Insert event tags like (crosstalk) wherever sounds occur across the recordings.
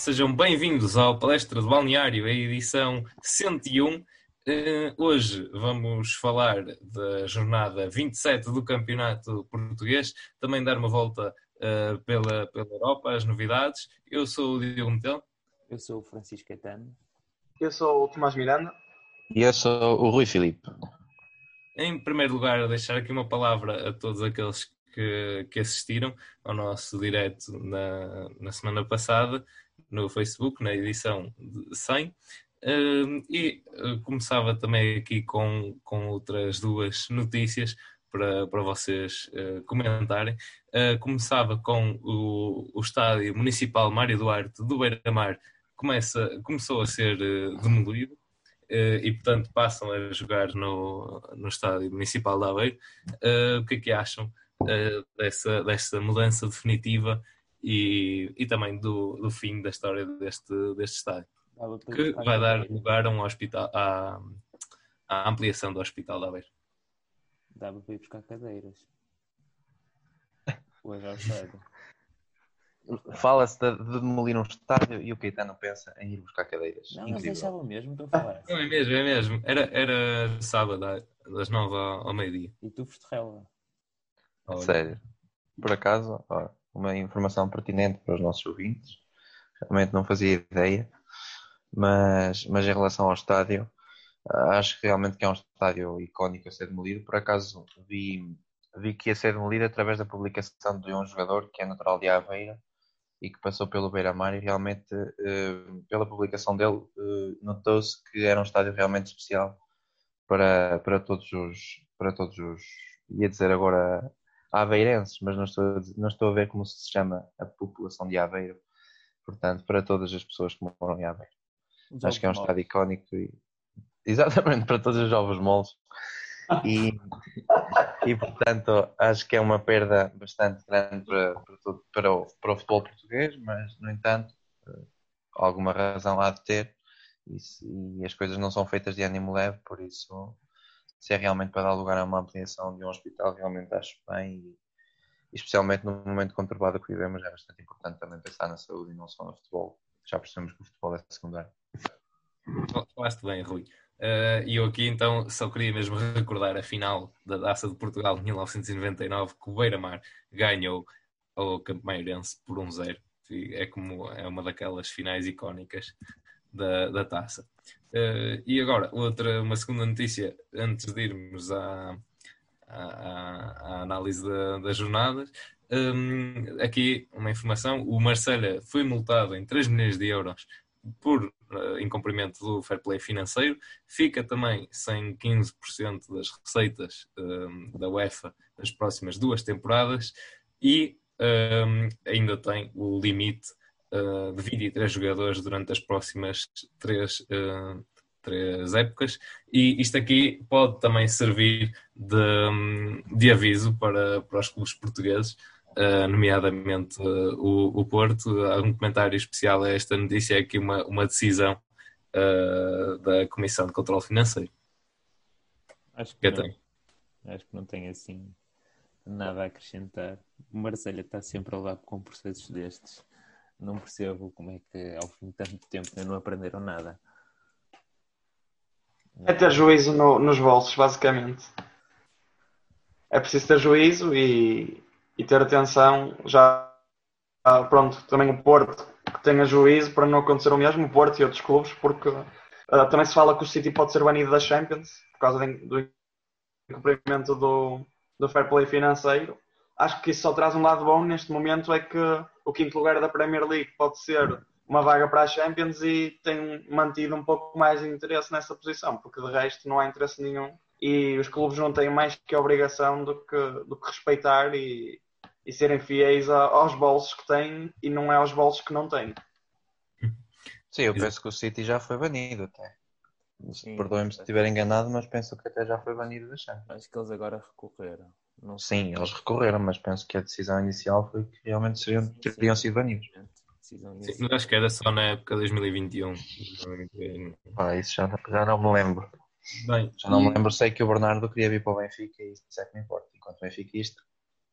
sejam bem-vindos ao Palestra do Balneário, a edição 101. Uh, eh, hoje vamos falar da jornada 27 do Campeonato Português, também dar uma volta uh, pela, pela Europa, as novidades. Eu sou o Diogo Metel. Eu sou o Francisco Caetano. Eu sou o Tomás Miranda. E eu sou o Rui Filipe. Em primeiro lugar, deixar aqui uma palavra a todos aqueles que, que assistiram ao nosso direto na, na semana passada no Facebook, na edição 100. Uh, e uh, começava também aqui com, com outras duas notícias para, para vocês uh, comentarem. Uh, começava com o, o estádio municipal Mário Duarte do Beira-Mar, começa, começou a ser demolido e, portanto, passam a jogar no, no estádio municipal de Aveiro. o que é que acham dessa, dessa mudança definitiva e, e também do, do fim da história deste, deste estádio, que vai dar lugar a um hospital, à, à ampliação do Hospital de Aveiro. Dava para ir buscar cadeiras. Hoje ao estádio. Fala-se de, de, demolir um estádio e o Caetano pensa em ir buscar cadeiras. Não, mas deixavam mesmo, estou a falar. Não, é mesmo, é mesmo. Era, era sábado, das nove ao, ao meio-dia. E tu festejava. Sério. Por acaso, ó, uma informação pertinente para os nossos ouvintes. Realmente não fazia ideia, mas, mas em relação ao estádio, acho realmente que é um estádio icónico a ser demolido. Por acaso vi, vi que ia ser demolido através da publicação de um jogador que é natural de Aveira e que passou pelo Beira-Mar e realmente eh, pela publicação dele eh, notou-se que era um estádio realmente especial para, para todos os para todos os ia dizer agora aveirenses, mas não estou, a, não estou a ver como se chama a população de Aveiro. Portanto, para todas as pessoas que moram em Aveiro. Acho que é um estado icónico e (laughs) exatamente para todos os jovens moles. E, e portanto acho que é uma perda bastante grande para, para, todo, para, o, para o futebol português, mas no entanto eh, alguma razão há de ter e, se, e as coisas não são feitas de ânimo leve, por isso se é realmente para dar lugar a uma ampliação de um hospital, realmente acho bem e, especialmente no momento conturbado que vivemos é bastante importante também pensar na saúde e não só no futebol. Já percebemos que o futebol é secundário. Falaste bem, Rui. Uh, e eu aqui então só queria mesmo recordar a final da Taça de Portugal de 1999 que o Beira-Mar ganhou ao Campo Maiorense por 1-0. É como é uma daquelas finais icónicas da, da taça. Uh, e agora, outra, uma segunda notícia, antes de irmos à, à, à análise da, das jornadas. Um, aqui uma informação: o Marselha foi multado em 3 milhões de euros por uh, incumprimento do fair play financeiro, fica também sem 15% das receitas um, da UEFA nas próximas duas temporadas e um, ainda tem o limite uh, de 23 jogadores durante as próximas três, uh, três épocas. E isto aqui pode também servir de, de aviso para, para os clubes portugueses, uh, nomeadamente o, o Porto. Há um comentário especial a esta notícia: é aqui uma, uma decisão da Comissão de Controlo Financeiro. Acho que, não, acho que não tem assim nada a acrescentar. O Marselha está sempre a levar com processos destes não percebo como é que ao fim de tanto tempo não aprenderam nada. É ter juízo no, nos bolsos, basicamente. É preciso ter juízo e, e ter atenção. Já, pronto, também o Porto que tenha juízo para não acontecer o mesmo, o Porto e outros clubes, porque uh, também se fala que o City pode ser banido da Champions por causa de, do cumprimento do, do fair play financeiro. Acho que isso só traz um lado bom neste momento, é que o quinto lugar da Premier League pode ser uma vaga para a Champions e tem mantido um pouco mais de interesse nessa posição, porque de resto não há interesse nenhum e os clubes não têm mais que obrigação do que, do que respeitar e, e serem fiéis a, aos bolsos que têm e não é aos bolsos que não têm. Sim, eu penso que o City já foi banido até. Perdoem-me se estiver enganado, mas penso que até já foi banido da Champions. Acho que eles agora recorreram. Não Sim, eles recorreram, mas penso que a decisão inicial foi que realmente seriam, teriam sido banidos. Sim, mas acho que era só na época de 2021. Pá, isso já, já não me lembro. Bem, já não e... me lembro, sei que o Bernardo queria vir para o Benfica e isso é que me importa. Enquanto Benfica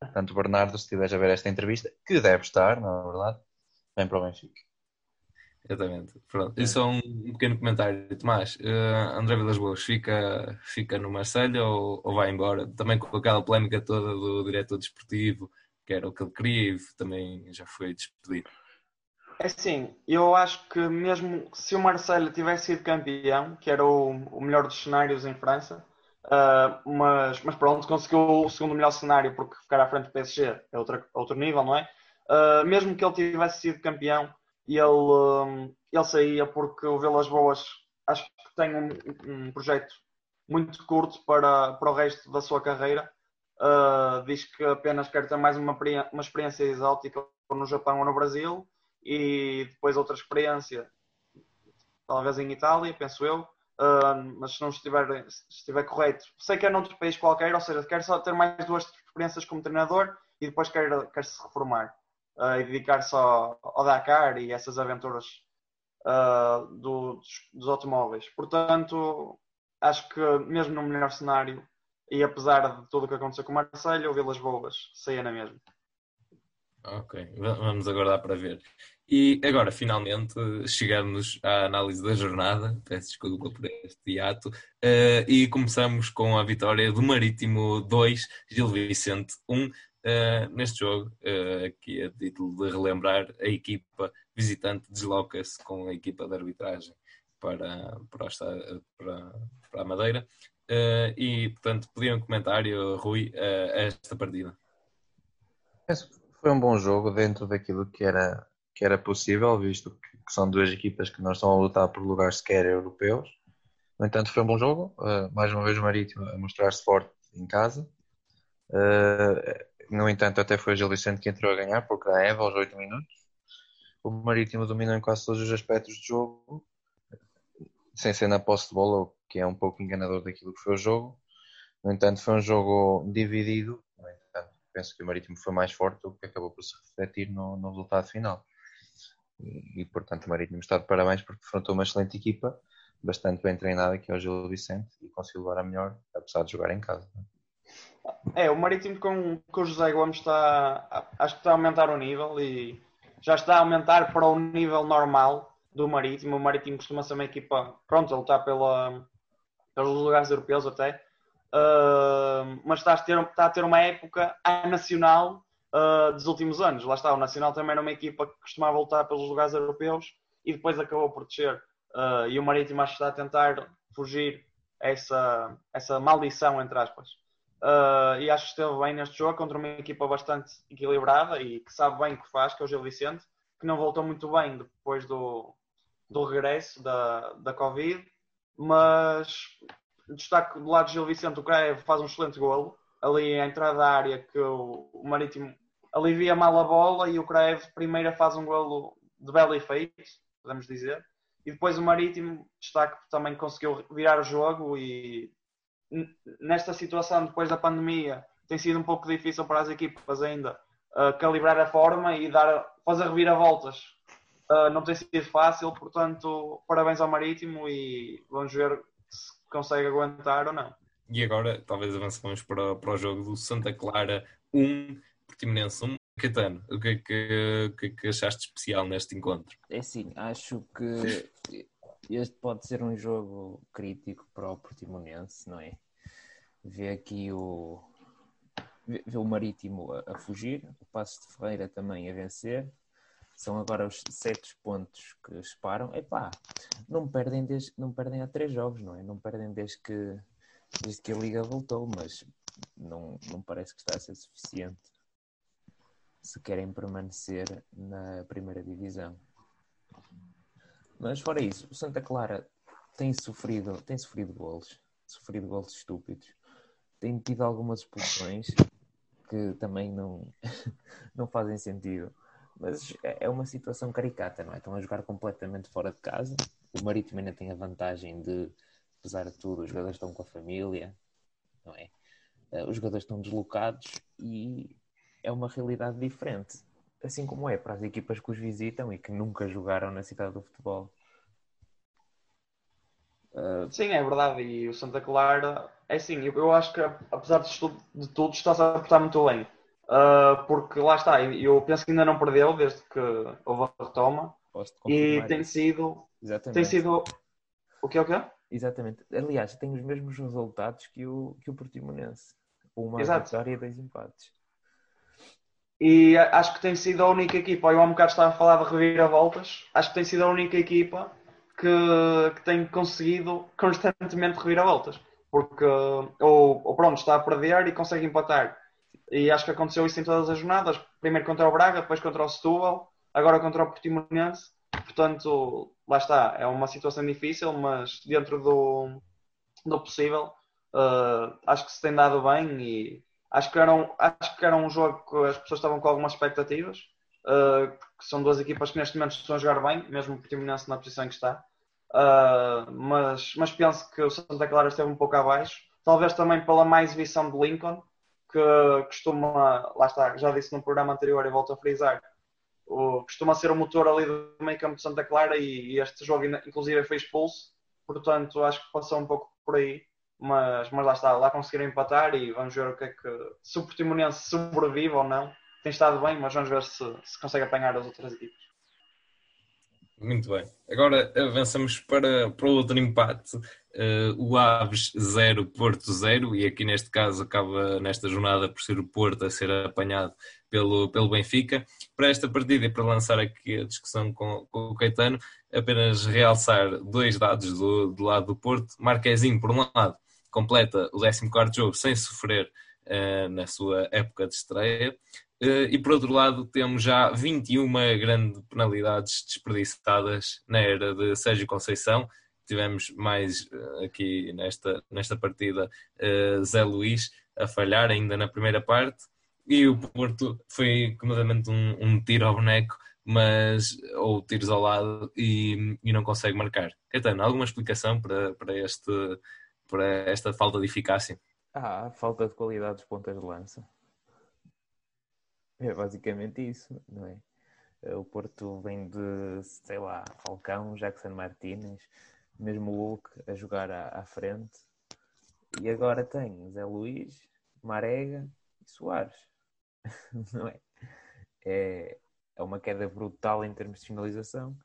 Portanto, Bernardo, se estiveres a ver esta entrevista, que deve estar, não é verdade, vem para o Benfica. Exatamente. Pronto. E só um, um pequeno comentário. Tomás, uh, André Vilas Boas fica, fica no Marselha ou, ou vai embora? Também com aquela polémica toda do diretor desportivo, que era o que ele queria e também já foi despedido. É assim, eu acho que mesmo se o Marcelo tivesse sido campeão, que era o, o melhor dos cenários em França, uh, mas, mas pronto, conseguiu o segundo melhor cenário porque ficar à frente do PSG é outro, outro nível, não é? Uh, mesmo que ele tivesse sido campeão, ele, um, ele saía porque o Vilas Boas acho que tem um, um, projeto muito curto para, para o resto da sua carreira. Uh, diz que apenas quer ter mais uma, uma experiência exótica no Japão ou no Brasil e depois outra experiência, talvez em Itália, penso eu. Uh, mas se não estiver, se estiver correto, sei que é noutro país qualquer, ou seja, quer só ter mais duas experiências como treinador e depois quer, quer se reformar e dedicar-se ao, ao, Dakar e essas aventuras uh, do, dos, dos, automóveis. Portanto, acho que mesmo no melhor cenário, e apesar de tudo o que aconteceu com o Marcelo, o Vilas Boas saia na mesma. Ok, vamos aguardar para ver. E agora, finalmente, chegamos à análise da jornada. Peço desculpa por este ato. Uh, e começamos com a vitória do Marítimo 2, Gil Vicente 1. Uh, neste jogo, uh, aqui a título de relembrar, a equipa visitante desloca-se com a equipa de arbitragem para, para, a, para, para a Madeira. e, portanto, pedir um comentário, Rui, a esta partida. Foi um bom jogo dentro daquilo que era que era possível, visto que são duas equipas que não estão a lutar por lugares sequer europeus. No entanto, foi um bom jogo. Uh, mais uma vez, o Marítimo a mostrar-se forte em casa. Uh, no entanto, até foi o Gil Vicente que entrou a ganhar, porque a Eva aos 8 minutos. O Marítimo dominou em quase todos os aspectos do jogo, sem ser na posse de bola, que é um pouco enganador daquilo que foi o jogo. No entanto, foi um jogo dividido. No entanto, penso que o Marítimo foi mais forte, o que acabou por se refletir no, no resultado final. E, portanto, o Marítimo está de parabéns porque defrontou uma excelente equipa, bastante bem treinada, que é o Gil Vicente, e conseguiu levar a melhor, apesar de jogar em casa. É, o Marítimo com, com o José Gomes está, acho que está a aumentar o nível e já está a aumentar para o nível normal do Marítimo. O Marítimo costuma ser uma equipa, pronto, ele está pela, pelos lugares europeus até, uh, mas está a, ter, está a ter uma época a nacional uh, dos últimos anos. Lá está, o Nacional também era uma equipa que costumava voltar pelos lugares europeus e depois acabou por descer. Uh, e o Marítimo acho que está a tentar fugir essa, essa maldição, entre aspas. Uh, e acho que esteve bem neste jogo contra uma equipa bastante equilibrada e que sabe bem o que faz, que é o Gil Vicente, que não voltou muito bem depois do, do regresso da, da Covid, mas destaque do lado de Gil Vicente, o Craev faz um excelente golo, ali a entrada da área que o, o Marítimo alivia mal a bola e o Kraev primeiro faz um golo de belo efeito, podemos dizer. E depois o Marítimo, destaque, também conseguiu virar o jogo e nesta situação, depois da pandemia, tem sido um pouco difícil para as equipas ainda uh, calibrar a forma e dar, fazer reviravoltas. Uh, não tem sido fácil, portanto, parabéns ao Marítimo e vamos ver se consegue aguentar ou não. E agora, talvez avancemos para, para o jogo do Santa Clara 1, Portimonense 1. Catano, o que, é que, o que é que achaste especial neste encontro? É sim, acho que este pode ser um jogo crítico para o Portimonense, não é? Vê aqui o, vê o Marítimo a, a fugir, o Passo de Ferreira também a vencer. São agora os sete pontos que separam. Epá, não perdem, desde, não perdem há três jogos, não é? Não perdem desde que desde que a Liga voltou, mas não, não parece que está a ser suficiente se querem permanecer na primeira divisão. Mas fora isso, o Santa Clara tem sofrido, tem sofrido golos, sofrido golos estúpidos, tem tido algumas expulsões que também não, (laughs) não fazem sentido. Mas é, é uma situação caricata, não é? Estão a jogar completamente fora de casa. O Marítimo ainda tem a vantagem de apesar de tudo, os jogadores estão com a família, não é? Eh, os jogadores estão deslocados e é uma realidade diferente. Assim como é para as equipas que os visitam e que nunca jogaram na cidade do futebol. Uh... Sim, é verdade. E o Santa Clara, é assim, eu, acho que apesar de tudo, de tudo está-se a portar muito bem. Uh, porque lá está, eu penso que ainda não perdeu desde que houve a retoma. e tem sido. Exatamente. Tem sido. O que é o quê? Exatamente. Aliás, tem os mesmos resultados que o, que o Portimonense. Uma Exato. vitória e dois empates. E acho que tem sido a única equipa, eu há um bocado estava a falar de reviravoltas, acho que tem sido a única equipa que, que tem conseguido constantemente reviravoltas. Porque ou, ou pronto, está a perder e consegue empatar. E acho que aconteceu isso em todas as jornadas. Primeiro contra o Braga, depois contra o Setúbal, agora contra o Portimonense. Portanto, lá está. É uma situação difícil, mas dentro do, do possível, uh, acho que se tem dado bem e acho que, era um, acho que era um jogo que as pessoas estavam com algumas expectativas. Uh, que são duas equipas que neste momento estão a jogar bem, mesmo o Portimonense na posição em que está. Uh, mas, mas penso que o Santa Clara esteve um pouco abaixo. Talvez também pela má exibição de Lincoln, que costuma, lá está, já disse no programa anterior e volto a frisar, o, costuma ser o motor ali do meio campo de Santa Clara e, e, este jogo inclusive foi expulso, portanto acho que passou um pouco por aí, mas, mas lá está, lá conseguiram empatar e vamos ver o que é que, se o Portimonense sobrevive ou não, tem estado bem, mas vamos ver se, se consegue apanhar as outras equipes. Muito bem. Agora avançamos para, para outro empate. Uh, o Aves 0, Porto 0, e aqui neste caso acaba nesta jornada por ser o Porto a ser apanhado pelo, pelo Benfica. Para esta partida e para lançar aqui a discussão com, com o Caetano, apenas realçar dois dados do, do lado do Porto. Marquezinho, por um lado, completa o 14 jogo sem sofrer uh, na sua época de estreia. Uh, e por outro lado, temos já 21 grandes penalidades desperdiçadas na era de Sérgio Conceição. Tivemos mais uh, aqui nesta, nesta partida Zé Luís a falhar ainda na primeira parte. E o Porto foi completamente um, um tiro ao boneco, mas ou tiros ao lado e, e não consegue marcar. Caetano, alguma explicação para, para, este, para esta falta de eficácia? Ah, falta de qualidade dos pontas de lança é basicamente isso, não é? O Porto vem de, sei lá, Falcão, Jackson Martínez, mesmo o Hulk a jogar à, à frente. E agora tem Zé Luís, Marega e Soares. (laughs) não é? é? É uma queda brutal em termos de finalização.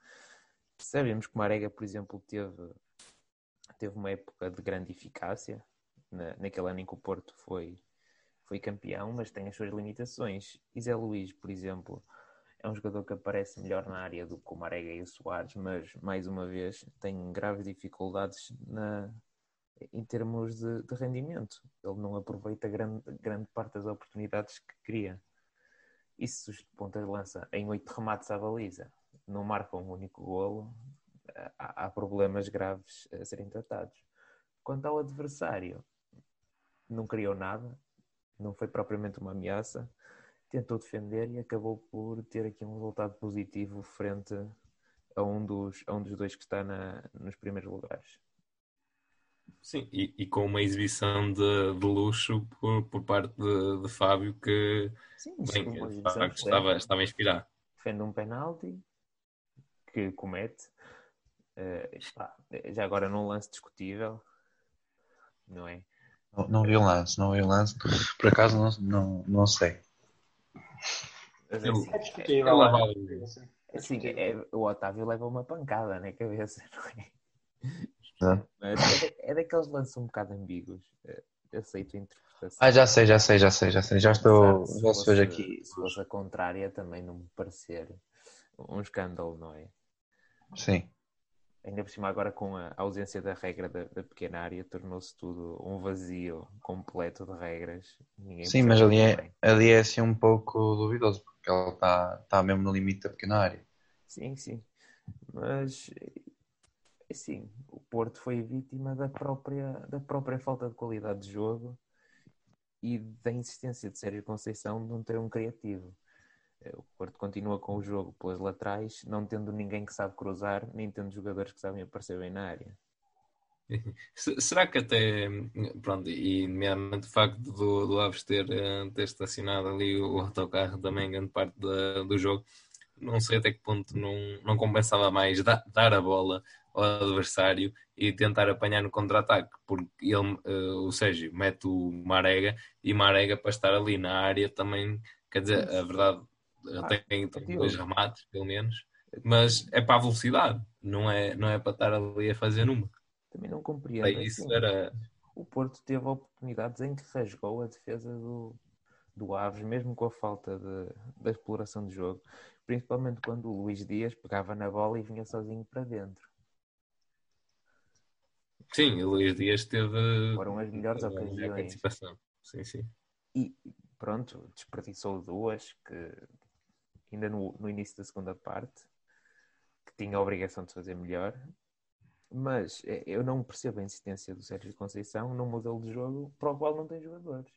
Sabemos que Marega, por exemplo, teve, teve uma época de grande eficácia, na, naquele ano em que o Porto foi foi campeão, mas tem as suas limitações. Zé Luís, por exemplo, é um jogador que aparece melhor na área do que o Marega e o Soares, mas mais uma vez tem graves dificuldades na, em termos de, de, rendimento. Ele não aproveita grande, grande parte das oportunidades que cria. E se os pontas lança em oito remates à baliza não marcam um único golo, há, há problemas graves a serem tratados. Quanto ao adversário, não criou nada, não foi propriamente uma ameaça, tentou defender e acabou por ter aqui um resultado positivo frente a um dos, a um dos dois que está na, nos primeiros lugares. Sim, e, e, com uma exibição de, de luxo por, por parte de, de Fábio que Sim, bem, estava, estava inspirado. Defende um penalti que comete, uh, já agora num lance discutível, não é? Não, não vi o lance, não vi o lance. Por acaso não, não, não sei. Mas, assim, é discutível. É, é, assim, é, o Otávio leva uma pancada na cabeça, (laughs) não é? Mas é, é daqueles lances um bocado ambíguos. Aceito a interpretação. Ah, já sei, já sei, já sei, já sei. Já estou. Se já fosse, aqui. Se fosse a contrária, também não me parecer um escândalo, não é? Sim ainda por cima agora com a ausência da regra da, da pequena área, tornou-se tudo um vazio completo de regras. Ninguém Sim, mas ali é, ali é assim um pouco duvidoso, porque ela está tá mesmo no limite da pequena área. Sim, sim. Mas assim, o Porto foi vítima da própria, da própria falta de qualidade de jogo e da insistência de Sérgio Conceição de não ter um criativo. O Porto continua com o jogo pelas laterais, não tendo ninguém que sabe cruzar, nem tendo jogadores que sabem aparecer bem na área. (laughs) Será que até, pronto, e nomeadamente o facto do, do Aves ter, eh, ter estacionado ali o autocarro também grande parte da, do jogo, não sei até que ponto não, não compensava mais dar, dar a bola ao adversário e tentar apanhar no contra-ataque, porque ele, uh, o Sérgio mete o Marega e Marega para estar ali na área também, quer dizer, a verdade ah, tem, tem dois remates, pelo menos. mas é para a velocidade, não é, não é para estar ali a fazer número. Também não compreendo. Daí isso assim. era. O Porto teve oportunidades em que rasgou a defesa do, do Aves, mesmo com a falta de, da exploração de jogo. Principalmente quando o Luís Dias pegava na bola e vinha sozinho para dentro. Sim, o Luís Dias teve. Foram as melhores ocasiões. Sim, sim. E pronto, desperdiçou duas que ainda no, no início da segunda parte, que tinha a obrigação de fazer melhor. Mas eh, eu não percebo a insistência do Sérgio Conceição num modelo de jogo para o qual não tem jogadores.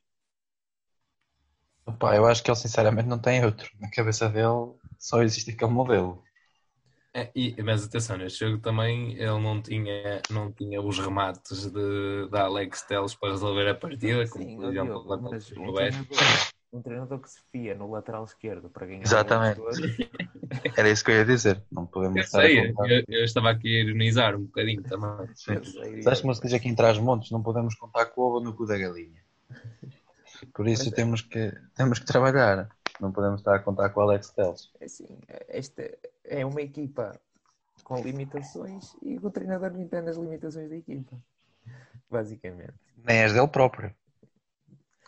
Pá, eu acho que ele sinceramente não tem outro. Na cabeça dele só existe aquele modelo. É, e, mas atenção, neste jogo também ele não tinha, não tinha os remates de, de Alex Teles para resolver a partida, como Sim, por ó, exemplo lá mas contra um treinador, que se fia no lateral esquerdo para ganhar Exatamente. (laughs) Era isso que eu ia dizer. Não podemos Eu estar sei, eu, eu estava aqui a ironizar um bocadinho também. (laughs) Sabes se diz aqui em Trás-Montes? Não podemos contar com o ovo no cu da galinha. Por isso Mas é. temos que, temos que trabalhar. Não podemos estar a contar com o Alex Telles. É assim, esta é uma equipa com limitações e o treinador não entende as limitações da equipa. Basicamente. Nem és dele próprio.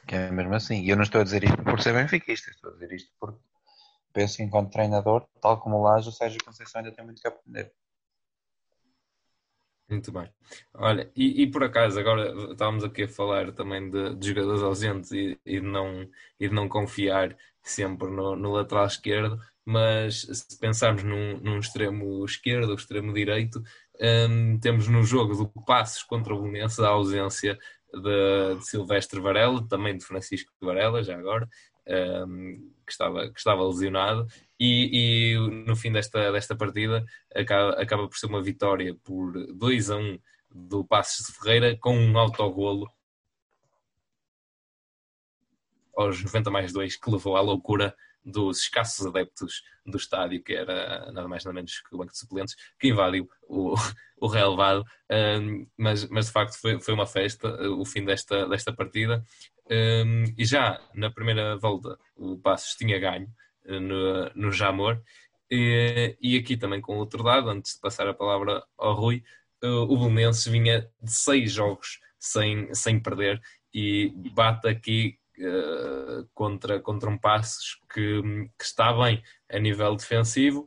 Que é mesmo assim. E eu não estou a dizer isto por ser benfiquista. Estou a dizer isto porque penso que enquanto treinador, tal como o Laje, o Sérgio Conceição ainda tem muito que aprender. Muito bem. Olha, e, e por acaso, agora estávamos aqui a falar também de, de jogadores ausentes e, e de não, e de não confiar sempre no, no lateral esquerdo, mas se pensarmos num, num extremo esquerdo extremo direito, hum, temos no jogo do Passos contra o Belenenses a ausência de, de Silvestre Varela, também de Francisco Varela, já agora, hum, que, estava, que estava lesionado, e, e no fim desta, desta partida acaba, acaba por ser uma vitória por 2 a 1 do Passos de Ferreira com um autogolo aos 90 mais 2 que levou à loucura dos escassos adeptos do estádio, que era nada mais nada menos que o banco de suplentes, que invadiu o, (laughs) o relevado, mas, mas de facto foi, foi uma festa o fim desta, desta partida. Um, e já na primeira volta o Passos tinha ganho uh, no, no Jamor, e, e aqui também com outro lado, antes de passar a palavra ao Rui, uh, o Belenenses vinha de seis jogos sem, sem perder e bate aqui contra, contra um Passos que, que está bem a nível defensivo,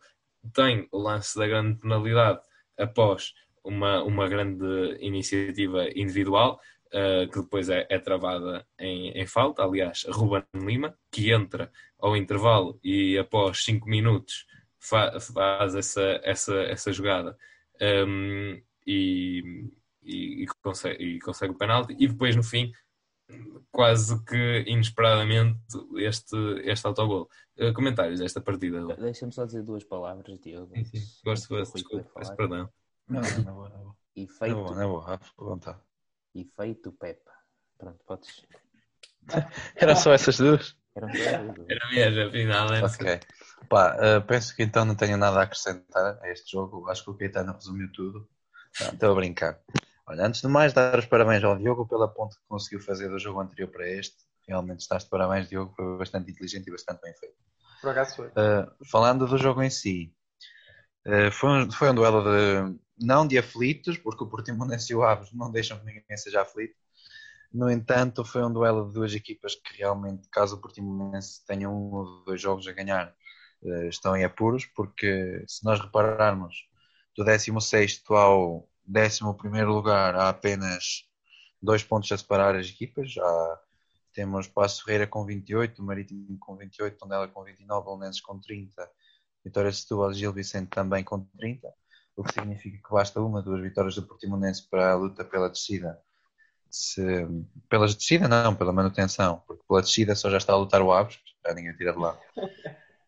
tem o lance da grande penalidade após uma, uma grande iniciativa individual, uh, que depois é, é travada em, em, falta. Aliás, Ruben Lima, que entra ao intervalo e após 5 minutos fa faz essa, essa, essa jogada um, e, e, e, consegue, e consegue o penalti. E depois, no fim, quase que inesperadamente este, este autogol. Uh, comentários desta partida? Deixa-me só dizer duas palavras, Diogo. Sim, sim. Gosto de desculpa, peço perdão. Não, não, não, não. Efeito, Não, não, não, vontade. efeito Pepa. Pronto, podes. (laughs) Eram só essas duas? Eram só duas. Era mesmo, afinal, é Ok. Pá, uh, penso que então não tenho nada a acrescentar a este jogo. Acho que o Caetano resumiu tudo. Não, estou a brincar. Olha, antes de mais, dar os parabéns ao Diogo pela ponte que conseguiu fazer do jogo anterior para este. Realmente estás de parabéns, Diogo. Foi bastante inteligente e bastante bem feito. Por acaso foi. Uh, falando do jogo em si, uh, foi, um, foi um duelo de não de aflitos, porque o Portimonense e o Aves não deixam que ninguém seja aflito. No entanto, foi um duelo de duas equipas que realmente, caso o Portimonense tenha um ou dois jogos a ganhar, uh, estão em apuros, porque se nós repararmos do 16 ao 11 lugar há apenas dois pontos a separar as equipas. Já temos Passo Ferreira com 28, Marítimo com 28, Tondela com 29, Belenenses com 30, Vitória Setúbal Gil Vicente também com 30, o que significa que basta uma, duas vitórias do Portimonense para a luta pela descida. Se, pela descida não, pela manutenção, porque pela descida só já está a lutar o Aves, já ninguém tira de lá.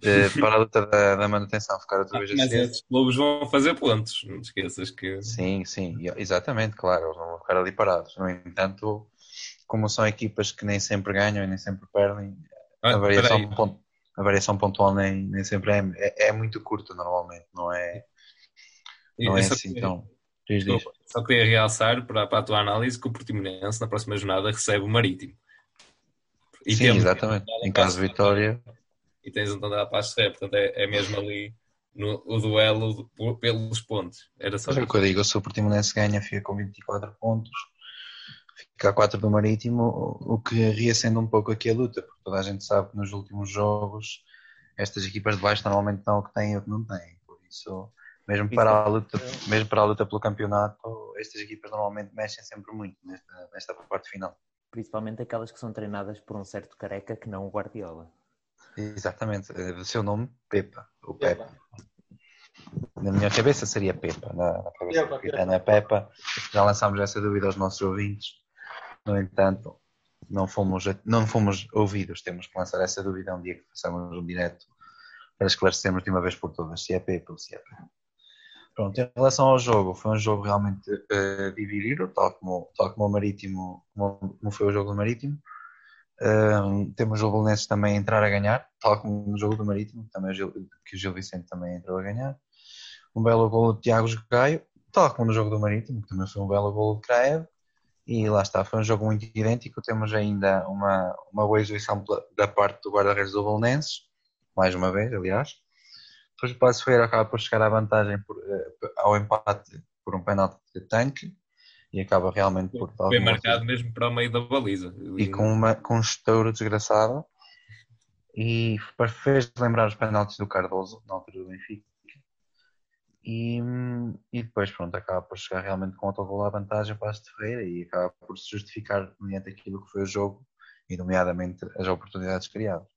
Uh, (laughs) para a luta da, da, manutenção ficar outra vez ah, Mas esses clubes vão fazer pontos, não te esqueças que. Sim, sim, exatamente, claro, eles não vão ficar ali parados. No entanto, como são equipas que nem sempre ganham e nem sempre perdem, ah, a, variação a variação pontual nem, nem sempre é, é, é, muito curta normalmente, não é, não é assim queria, tão. Diz, diz. Só queria realçar para, para a tua análise que o Portimonense na próxima jornada recebe o Marítimo. E sim, exatamente. Em caso de vitória e tens um Tondela para a portanto é, é mesmo ali no o duelo pelos pontos. Era só é o que eu digo, se o Portimonense ganha, fica com 24 pontos, fica a 4 do Marítimo, o que reacende um pouco aqui a luta, porque toda a gente sabe que nos últimos jogos estas equipas de baixo normalmente dão o que têm e o que não têm. Por isso, mesmo para a luta, mesmo para a luta pelo campeonato, estas equipas normalmente mexem sempre muito nesta, nesta parte final. Principalmente aquelas que são treinadas por um certo careca que não o Guardiola. Exatamente, é do seu nome, Pepa, o Pepa. Na minha cabeça seria Pepa, na, na cabeça Pepa, é Pepa. Já lançámos essa dúvida aos nossos ouvintes. No entanto, não fomos, não fomos ouvidos. Temos que lançar essa dúvida um dia que façamos um direto para esclarecermos de uma vez por todas se é Pepa ou se é Pepa. Pronto, em relação ao jogo, foi um jogo realmente uh, dividido, tal como, tal como o Marítimo, como, como foi o jogo do Marítimo. Uh, temos o Belenenses também a entrar a ganhar, tal como no jogo do Marítimo, também o Gil, que o Gil Vicente também entrou a ganhar. Um belo gol de Tiago Gaio, tal como no jogo do Marítimo, que também foi um belo gol de Kraev. E lá está, foi um jogo muito idêntico. Temos ainda uma, uma boa exibição da parte do guarda-redes do Belenenses, mais uma vez, aliás. Depois o Passo Ferreira acaba por chegar à vantagem por, uh, ao empate por um penalti de tanque e acaba realmente por. Bem marcado mesmo para o meio da baliza. E com, uma, com um estouro desgraçado. E fez lembrar os penaltis do Cardoso, na altura do Benfica. E, e depois, pronto, acaba por chegar realmente com o autogol à vantagem para de Ferreira e acaba por se justificar mediante aquilo que foi o jogo e, nomeadamente, as oportunidades criadas.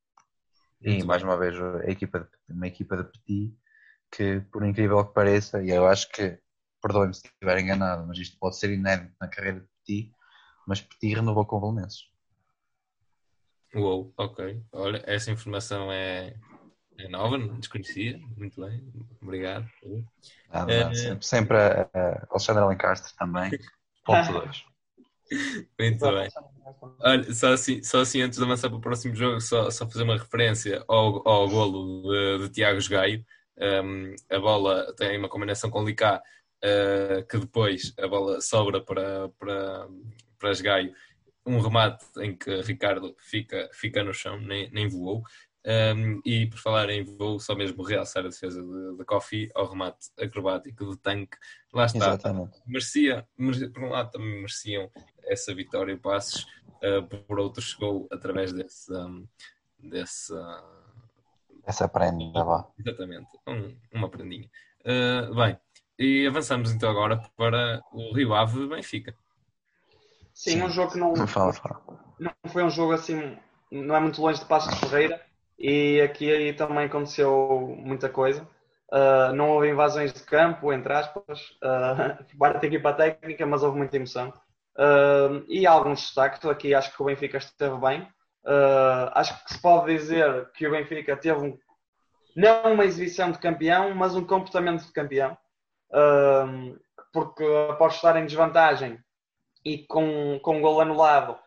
E, Muito mais bem. uma vez, a equipa de, uma equipa de Petit que, por incrível que pareça, e eu acho que, perdoem-me se estiver enganado, mas isto pode ser inédito na carreira de Petit, mas Petit renovou com o Belenenses. Uou, ok. Olha, essa informação é, é nova, não desconhecia. Muito bem, obrigado. É... sempre, sempre a, a Alexandre Alencastre também. Ponto (laughs) 2. Muito bem. Olha, só assim, só assim antes de avançar para o próximo jogo, só, só fazer uma referência ao, ao golo de, de Tiago Gaio. Um, a bola tem uma combinação com Licá, uh, que depois a bola sobra para, para, para Gaio. Um remate em que Ricardo fica, fica no chão, nem, nem voou. Um, e por falar em voo, só mesmo realçar a defesa de, de Kofi ao remate acrobático de tanque. Lá está. Exatamente. Merecia, merecia, por um lado também mereciam essa vitória passes, uh, por outro chegou através desse, um, desse essa prenda lá. Exatamente, um, uma prendinha. Uh, bem, e avançamos então agora para o Rio Ave Benfica. Sim, Sim, um jogo que não, não, fala, fala. não foi um jogo assim, não é muito longe de Passos de Ferreira e aqui aí também aconteceu muita coisa. Uh, não houve invasões de campo, entre aspas, uh, (laughs) parte da equipa técnica, mas houve muita emoção. Uh, e alguns destaques, aqui acho que o Benfica esteve bem. Uh, acho que se pode dizer que o Benfica teve um, não uma exibição de campeão, mas um comportamento de campeão. Porque após estar em desvantagem e com, com um gol anulado,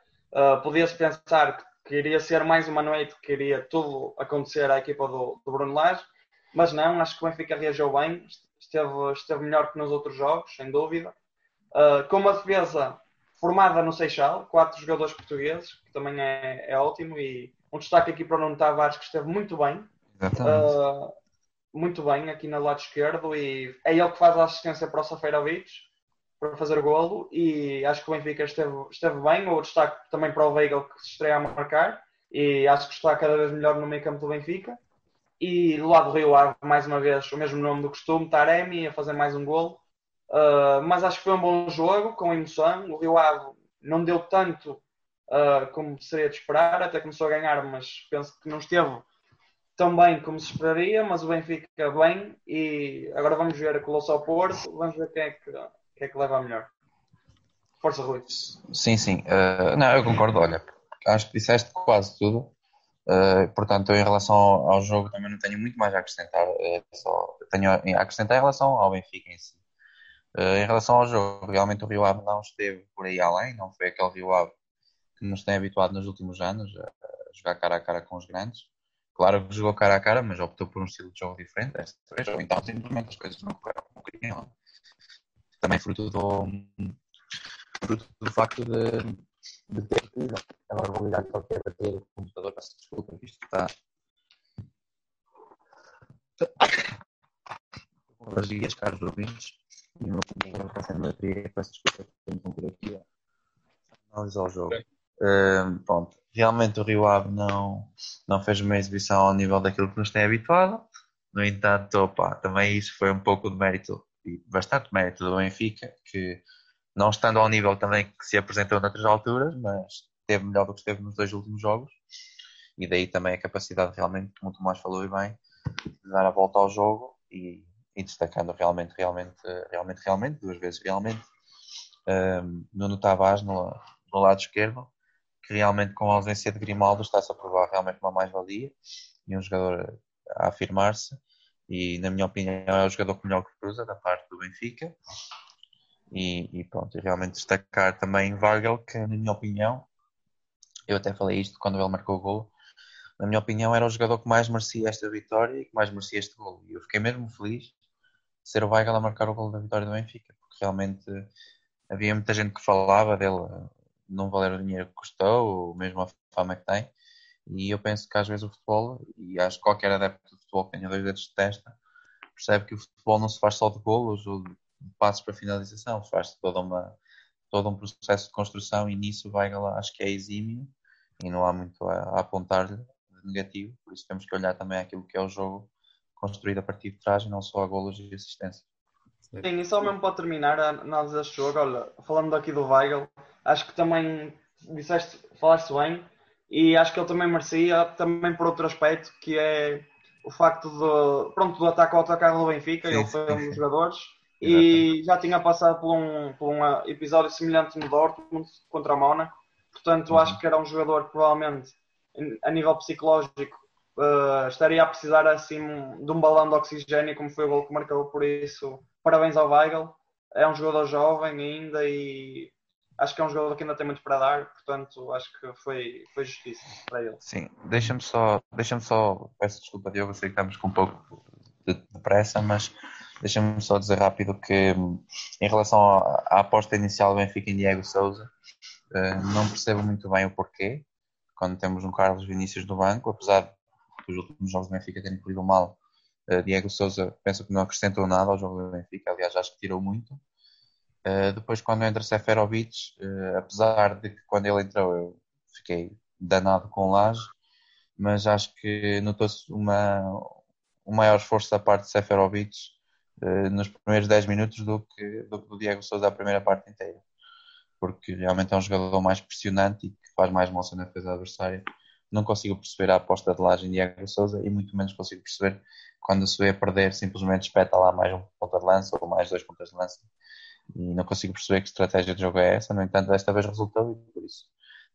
podia-se pensar que que iria ser mais uma noite que iria tudo acontecer à equipa do, do Bruno Lage, mas não, acho que o Benfica reagiu bem, esteve, esteve melhor que nos outros jogos, sem dúvida. Uh, com uma defesa formada no Seixal, quatro jogadores portugueses, que também é, é ótimo, e um destaque aqui para o Nuno Tavares, que esteve muito bem. Uh, muito bem aqui no lado esquerdo, e é ele que faz a assistência para o Safeira para fazer o golo e acho que o Benfica esteve, esteve bem. O destaque também para o Weigl que se estreia a marcar e acho que está cada vez melhor no meio campo do Benfica. E do lado do Rio Ave, mais uma vez, o mesmo nome do costume, Taremi, a fazer mais um golo. Uh, mas acho que foi um bom jogo, com emoção. O Rio Ave não deu tanto uh, como seria de esperar, até começou a ganhar, mas penso que não esteve tão bem como se esperaria. Mas o Benfica bem, e agora vamos ver a Colosso ao Porto, vamos ver quem é que que é que leva a melhor? Força, Rui. Sim, sim. Uh, não, eu concordo. Olha, acho que disseste quase tudo. Uh, portanto, eu em relação ao, ao, jogo também não tenho muito mais a acrescentar. Uh, só tenho a acrescentar em relação ao Benfica em si. em relação ao jogo, realmente o Rio Ave não esteve por aí além. Não foi aquele Rio Ave que nos tem habituado nos últimos anos a jogar cara a cara com os grandes. Claro que jogou cara a cara, mas optou por um estilo de jogo diferente vez. Ou então simplesmente as coisas não correram como queriam também fruto do, fruto do facto de, de ter que agora vou ligar qualquer bater o computador, peço desculpa, isto está caros dias, caros ouvintes. E o meu companheiro está sendo Madrid. Peço desculpa por por aqui. Analisar o jogo. Pronto. Realmente o Rio Ave não, não fez uma exibição ao nível daquilo que nos tem habituado. No entanto, opa, também isso foi um pouco de mérito, e bastante mérito do Benfica, que não estando ao nível também que se apresentou noutras alturas, mas teve melhor do que esteve nos dois últimos jogos. E daí também a capacidade realmente, como o Tomás falou e bem, de dar a volta ao jogo e, e destacando realmente, realmente, realmente, realmente, duas vezes realmente, um, Nuno Tavares no, no lado esquerdo, que realmente com a ausência de Grimaldo está-se a provar realmente uma mais-valia e um jogador a afirmar-se e na minha opinião é o jogador que melhor cruza da parte do Benfica e, e pronto, realmente destacar também Weigl que na minha opinião eu até falei isto quando ele marcou o gol na minha opinião, era o jogador que mais merecia esta vitória e que mais merecia este gol. E eu fiquei mesmo feliz de ser o Weigl a marcar o gol da vitória do Benfica, porque realmente havia muita gente que falava dele não valer o dinheiro que custou, ou mesmo a fama que tem. E eu penso que às vezes o futebol, e acho que qualquer adepto de futebol que tenha dois dedos de testa, percebe que o futebol não se faz só de golos ou de passos para finalização, faz toda uma, todo um processo de construção e nisso o Weigl acho que é exímio e não há muito a, a apontar-lhe negativo, por isso temos que olhar também aquilo que é o jogo construído a partir de trás e não só a golos e assistência. Sim, e só mesmo para terminar a análise deste jogo, olha, falando aqui do Weigl, acho que também disseste, falaste bem, e acho que ele também merecia, também por outro aspecto, que é o facto de, pronto, do ataque ao atacar do Benfica, sim, ele foi um dos jogadores, (laughs) e já tinha passado por um, por um episódio semelhante no Dortmund contra a Mónaco, portanto uhum. acho que era um jogador que provavelmente a nível psicológico, uh, estaria a precisar assim de um balão de oxigênio, como foi o gol que marcou. Por isso, parabéns ao Weigl. É um jogador jovem ainda e acho que é um jogador que ainda tem muito para dar, portanto, acho que foi, foi justiça para ele. Sim, deixa-me só, deixa só, peço desculpa, Diogo, sei que estamos com um pouco de, de pressa, mas deixa-me só dizer rápido que, em relação à, aposta inicial do Benfica em Diego Souza, uh, não percebo muito bem o porquê quando temos um Carlos Vinícius no banco, apesar dos últimos jogos do Benfica terem corrido mal, uh, Diego Souza penso que não acrescentou nada ao jogo do Benfica, aliás acho que tirou muito. Uh, depois quando entra Seferovic, uh, apesar de que quando ele entrou eu fiquei danado com Laje, mas acho que notou-se uma, um maior esforço da parte de Seferovic nos primeiros 10 minutos do que do, do Diego Souza a primeira parte inteira porque realmente é um jogador mais pressionante e que faz mais moça na defesa adversária. Não consigo perceber a aposta de Laje em Diego Souza e muito menos consigo perceber quando se vê perder, simplesmente espeta lá mais um ponta de lança ou mais dois pontas de lança. E não consigo perceber que estratégia de jogo é essa. No entanto, desta vez resultou e por isso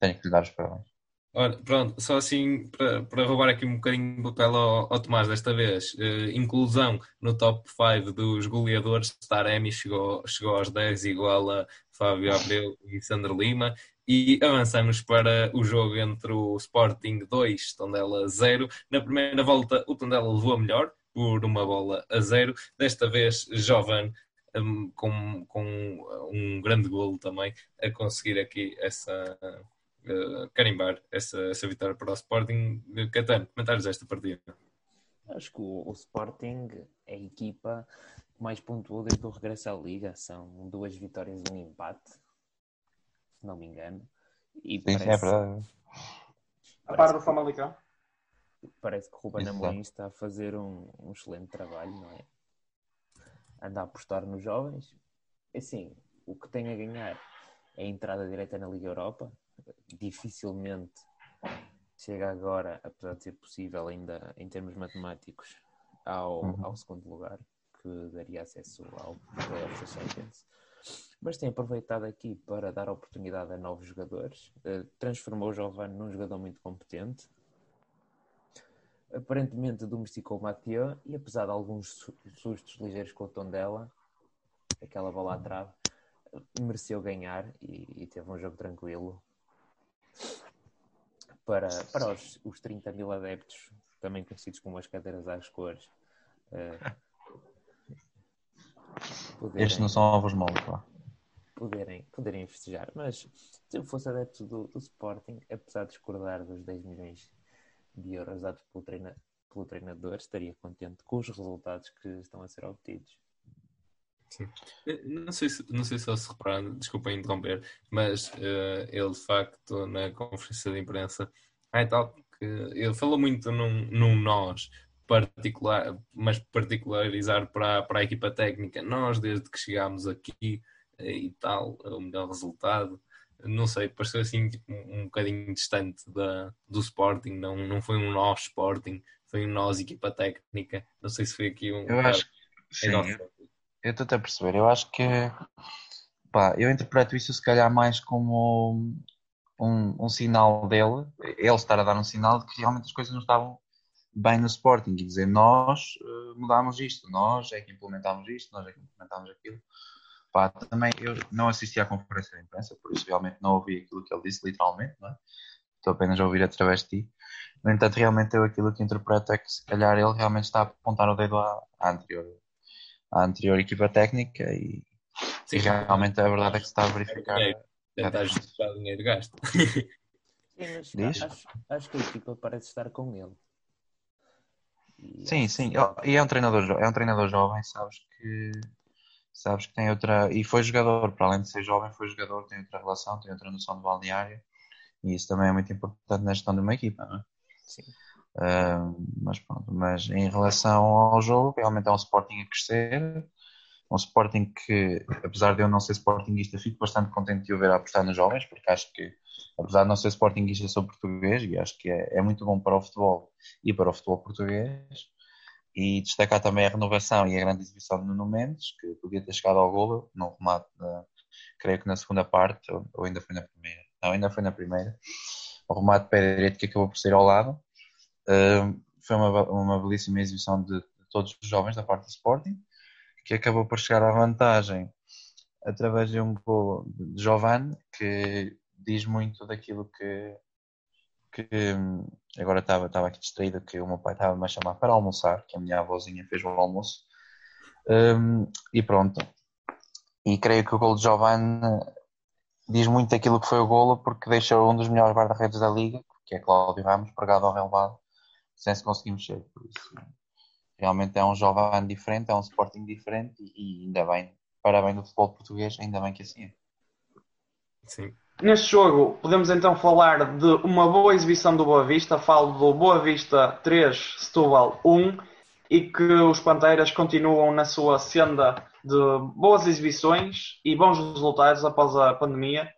tenho que lhe dar os parabéns. Ora, pronto, só assim para, para roubar aqui um bocadinho do papel ao, ao Tomás desta vez. Uh, inclusão no top 5 dos goleadores. Taremi chegou, chegou aos 10, igual a Fábio Abreu e Sandro Lima. E avançamos para o jogo entre o Sporting 2, Tondela 0. Na primeira volta, o Tondela levou a melhor, por uma bola a 0. Desta vez, Jovan um, com, com um grande golo também, a conseguir aqui essa uh, carimbar essa, essa vitória para o Sporting. Catano, comentários desta partida? Acho que o, o, Sporting é a equipa que mais pontuou desde o regresso à Liga. São duas vitórias e um empate, se não me engano. E Sim, parece, é verdade. A par do Famalicão. Parece que o Ruben Amorim está a fazer um, um excelente trabalho, não é? Anda a apostar nos jovens. Assim, o que tem a ganhar é a entrada direta na Liga Europa, dificilmente chega agora, apesar de ser possível ainda em termos matemáticos, ao, uhum. ao segundo lugar, que daria acesso ao Playoff da Champions. Mas tem aproveitado aqui para dar oportunidade a novos jogadores. Uh, transformou o Giovanni num jogador muito competente. Aparentemente domesticou o Mathieu e apesar de alguns sustos ligeiros com o tom dela, aquela bola à trave, mereceu ganhar e, e teve um jogo tranquilo para, para os, os 30 mil adeptos, também conhecidos como as cadeiras às cores. Uh, poderem, Estes não são ovos moles, pá. Poderem, poderem festejar, mas se eu fosse adepto do, do Sporting, apesar de discordar dos 10 milhões de euros dados pelo, treina, pelo treinador, estaria contente com os resultados que estão a ser obtidos. Sim. Não sei se, não sei se se repararam, desculpa interromper, mas uh, ele de facto na conferência de imprensa ah, tal, que ele falou muito num, num nós particular, mas particularizar para, para a equipa técnica. Nós, desde que chegámos aqui eh, e tal, o melhor resultado. Não sei, pareceu assim tipo, um, bocadinho distante da, do Sporting, não, não foi um nós Sporting, foi um nós equipa técnica. Não sei se foi aqui um. Eu acho que sim, eu estou a perceber. Eu acho que pá, eu interpreto isso se calhar mais como um, um sinal dele, ele estar a dar um sinal de que realmente as coisas não estavam bem no Sporting e dizer nós uh, mudámos isto, nós é que implementámos isto, nós é que implementámos aquilo. Pá, também eu não assisti à conferência de imprensa, por isso realmente não ouvi aquilo que ele disse literalmente, não é? estou apenas a ouvir através de ti. No entanto, realmente eu aquilo que interpreto é que se calhar ele realmente está a apontar o dedo à, à anterior, à anterior equipa técnica e, Sim, e realmente a verdade é que se está a verificar. É, tentar justificar o dinheiro gasto. (laughs) Sim, mas acho, acho, que a equipa parece estar com ele. E sim, sim. E é um treinador, é um treinador jovem, sabes que sabes que tem outra e foi jogador, para além de ser jovem, foi jogador, tem outra relação, tem outra noção de balneário e isso também é muito importante na gestão de uma equipa, não é? Sim. Uh, mas pronto, mas em relação ao jogo, realmente é um Sporting a crescer, um Sporting que, apesar de eu não ser Sportingista, fico bastante contente de o ver a apostar nos jovens, porque acho que, apesar de não ser Sportingista, sou português e acho que é, é muito bom para o futebol e para o futebol português. E destacar também a renovação e a grande exibição de Nuno Mendes, que podia ter chegado ao golo no remate, creio que na segunda parte, ou ainda foi na primeira. Não, ainda foi na primeira. O remate pé direito que acabou por ser ao lado. Uh, foi uma, uma belíssima exibição de, todos os jovens da parte do Sporting que acabou por chegar à vantagem através de um gol de Giovanni, que diz muito daquilo que, que agora estava, estava aqui distraído, que o meu pai estava-me a chamar para almoçar, que a minha avózinha fez o almoço. Um, e pronto. E creio que o gol de Giovanni diz muito daquilo que foi o golo, porque deixou um dos melhores guarda-redes da liga, que é Cláudio Ramos, pregado ao relevado, sem se conseguir mexer. Por isso, realmente é um jovem diferente, é um Sporting diferente e, ainda bem, parabéns do futebol português, ainda bem que assim é. Sim. Neste jogo, podemos então falar de uma boa exibição do Boa Vista. Falo do Boa Vista 3, Setúbal 1 e que os Panteiras continuam na sua senda de boas exibições e bons resultados após a pandemia.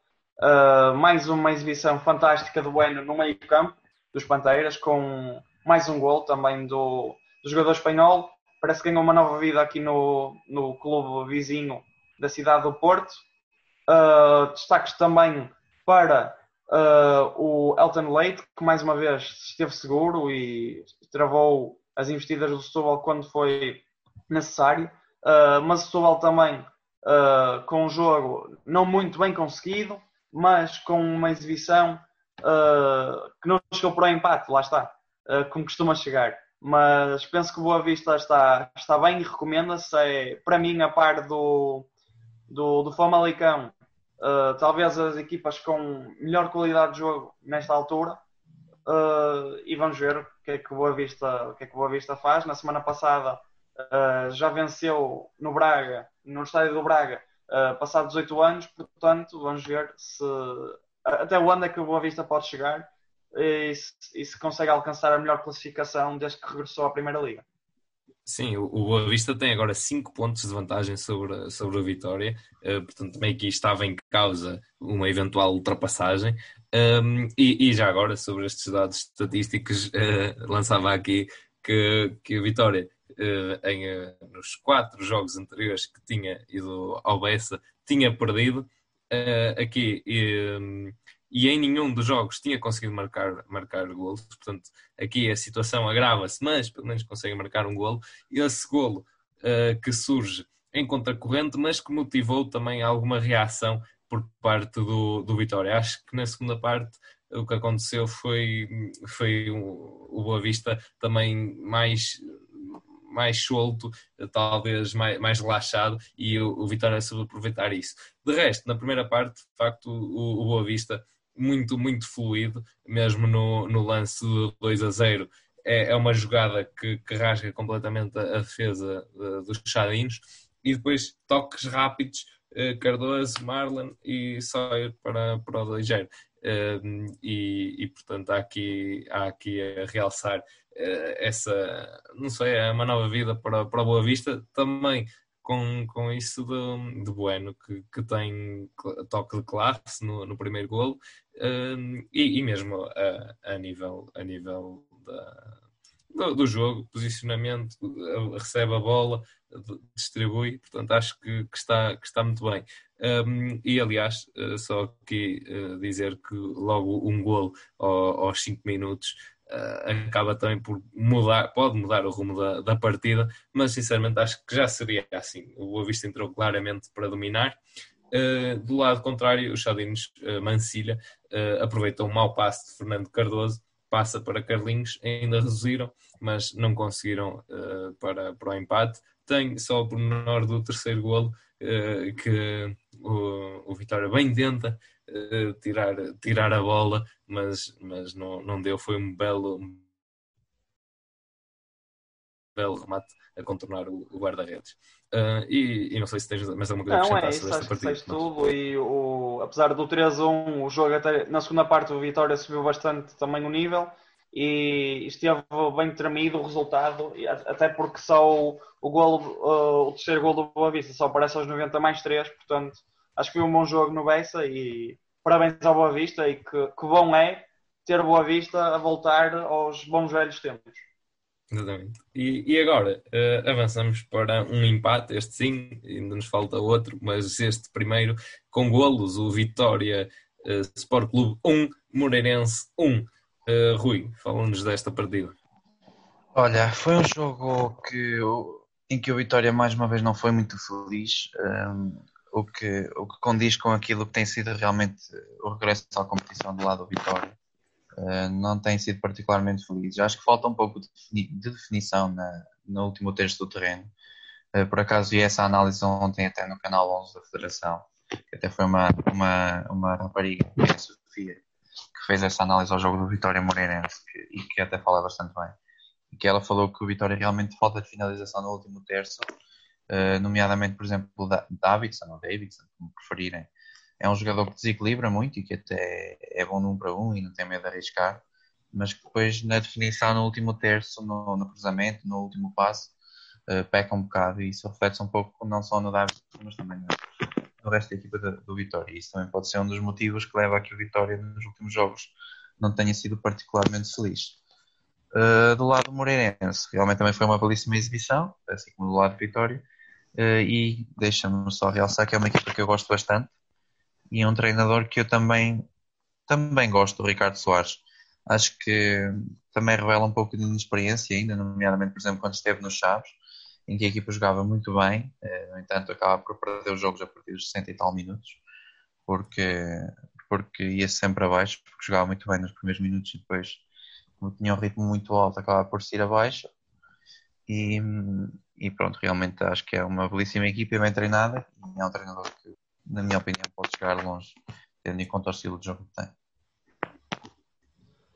Uh, mais uma exibição fantástica do Bueno no meio campo dos Panteiras, com mais um gol também do, do jogador espanhol. Parece que ganhou uma nova vida aqui no, no clube vizinho da cidade do Porto. Uh, destaques também para uh, o Elton Leite, que mais uma vez esteve seguro e travou as investidas do Setúbal quando foi necessário. Uh, mas o Setúbal também com um jogo não muito bem conseguido, mas com uma exibição que não chegou para o empate, lá está, como costuma chegar mas penso que Boa Vista está, está bem e recomenda-se. É, para mim, a par do, do, do Famalicão, uh, talvez as equipas com melhor qualidade de jogo nesta altura. Uh, e vamos ver o que é que o Boa Vista, o que é que Boa Vista faz. Na semana passada uh, já venceu no Braga, no estádio do Braga, uh, passados 18 anos, portanto, vamos ver se até onde é que o Boa Vista pode chegar e se, e se consegue alcançar a melhor classificação desde que regressou à Primeira Liga. Sim, o Boa Vista tem agora 5 pontos de vantagem sobre, sobre a Vitória, uh, portanto também aqui estava em causa uma eventual ultrapassagem. Um, e, e, já agora, sobre estes dados estatísticos, uh, lançava aqui que, que a Vitória, uh, em, nos quatro jogos anteriores que tinha ido ao Bessa, tinha perdido. aqui e em nenhum dos jogos tinha conseguido marcar, marcar golos. Portanto, aqui a situação agrava-se, mas pelo menos consegue marcar um golo. E esse golo uh, que surge em contracorrente, mas que motivou também alguma reação por parte do, do Vitória. Acho que na segunda parte o que aconteceu foi, foi o, o Boa Vista também mais mais solto, talvez mais, mais relaxado, e o, o Vitória soube aproveitar isso. De resto, na primeira parte, de facto, o, o Boa Vista muito, muito fluido, mesmo no, no lance de 2 a 0. É, é uma jogada que, que rasga completamente a, defesa uh, dos Chadinos e depois toques rápidos, uh, Cardoso, Marlon e Sawyer para, para o ligeiro. Uh, e, e, portanto há aqui, há aqui a realçar uh, essa, não sei, é uma nova vida para, para a Boa Vista, também com, com isso de, de Bueno, que, que tem toque de classe no, no primeiro golo, uh, e, e, mesmo a, a, nível, a nível da, do, do, jogo, posicionamento, recebe a bola, distribui, portanto acho que, que está, que está muito bem. Um, e aliás, uh, só aqui uh, dizer que logo um golo aos 5 minutos uh, acaba também por mudar, pode mudar o rumo da, da, partida, mas sinceramente acho que já seria assim. O Boa Vista entrou claramente para dominar. Uh, do lado contrário, os Chadinos uh, Mancilha uh, aproveitou um mau passe de Fernando Cardoso, passa para Carlinhos, ainda reduziram, mas não conseguiram para, para o empate. Tem só o pormenor do terceiro golo que o, o Vitória bem tenta, uh, tirar, tirar a bola, mas, mas não, não deu. Foi um belo, um belo remate a contornar o, o guarda-redes. Uh, e, e, não sei se tens mais alguma coisa não, a acrescentar é isso, sobre esta partida. Mas... tudo e o, apesar do 3-1, o jogo até na segunda parte o Vitória subiu bastante também o nível e esteve bem tremido o resultado, até porque só o, o, golo, uh, o terceiro gol do Boa Vista só aparece aos 90 mais 3, portanto acho que foi um bom jogo no Bessa e parabéns ao Boa Vista e que, que bom é ter Boa Vista a voltar aos bons velhos tempos. Exatamente. E, e agora uh, avançamos para um empate, este sim, ainda nos falta outro, mas este primeiro com golos, o Vitória uh, Sport Clube 1, Moreirense 1. Uh, eh, Rui, fala-nos desta partida. Olha, foi um jogo que, em que o Vitória mais uma vez não foi muito feliz. Um, o que, o que condiz com aquilo que tem sido realmente o regresso à competição do lado do Vitória. Uh, não tem sido particularmente feliz. Acho que falta um pouco de, de definição na, no último terço do terreno. Uh, por acaso vi essa análise ontem até no canal 11 da Federação, que até foi uma, uma, uma rapariga, é a Sofia, que fez essa análise ao jogo do Vitória Moreirense que, e que até fala bastante bem. E que ela falou que o Vitória realmente falta de finalização no último terço uh, nomeadamente, por exemplo, o Davidson ou Davidson, como preferirem. É um jogador que desequilibra muito e que até é bom num para um e não tem medo de arriscar, mas que depois na definição, no último terço, no, no cruzamento, no último passo, uh, peca um bocado e isso reflete-se um pouco não só no Davidson, mas também no, no resto da equipa do, do Vitória. E isso também pode ser um dos motivos que leva a que o Vitória nos últimos jogos não tenha sido particularmente feliz. Uh, do lado do Moreirense, realmente também foi uma belíssima exibição, assim como do lado do Vitória, e deixa-me só realçar que é uma equipa que eu gosto bastante e é um treinador que eu também, também gosto, o Ricardo Soares. Acho que também revela um pouco de inexperiência ainda, nomeadamente, por exemplo, quando esteve nos Chaves, em que a equipa jogava muito bem, uh, no entanto, acaba por perder os jogos a partir dos 60 e tal minutos, porque, porque ia sempre abaixo, porque jogava muito bem nos primeiros minutos e depois, como tinha um ritmo muito alto, acaba por se ir abaixo. E, e pronto, realmente acho que é uma belíssima equipa, bem treinada e é um treinador que, na minha opinião, pode chegar longe, tendo em conta o estilo de jogo que tem.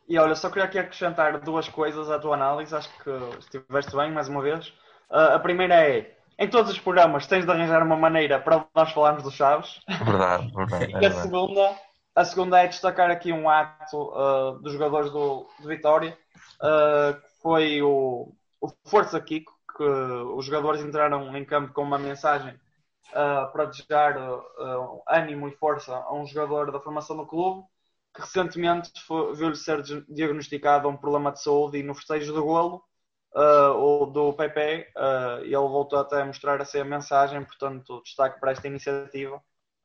E olha, só queria aqui acrescentar duas coisas à tua análise, acho que estiveste bem mais uma vez. Uh, a primeira é, em todos os programas tens de arranjar uma maneira para nós falarmos dos Chaves. Verdade, verdade. e a, segunda, a segunda é destacar aqui um ato uh, dos jogadores do, do Vitória, uh, que foi o, o Força Kiko, os jogadores entraram em campo com uma mensagem uh, para desejar uh, ânimo e força a um jogador da formação do clube que recentemente viu-lhe ser diagnosticado um problema de saúde e no festejo do golo uh, do PP ele voltou até a mostrar essa mensagem, portanto destaque para esta iniciativa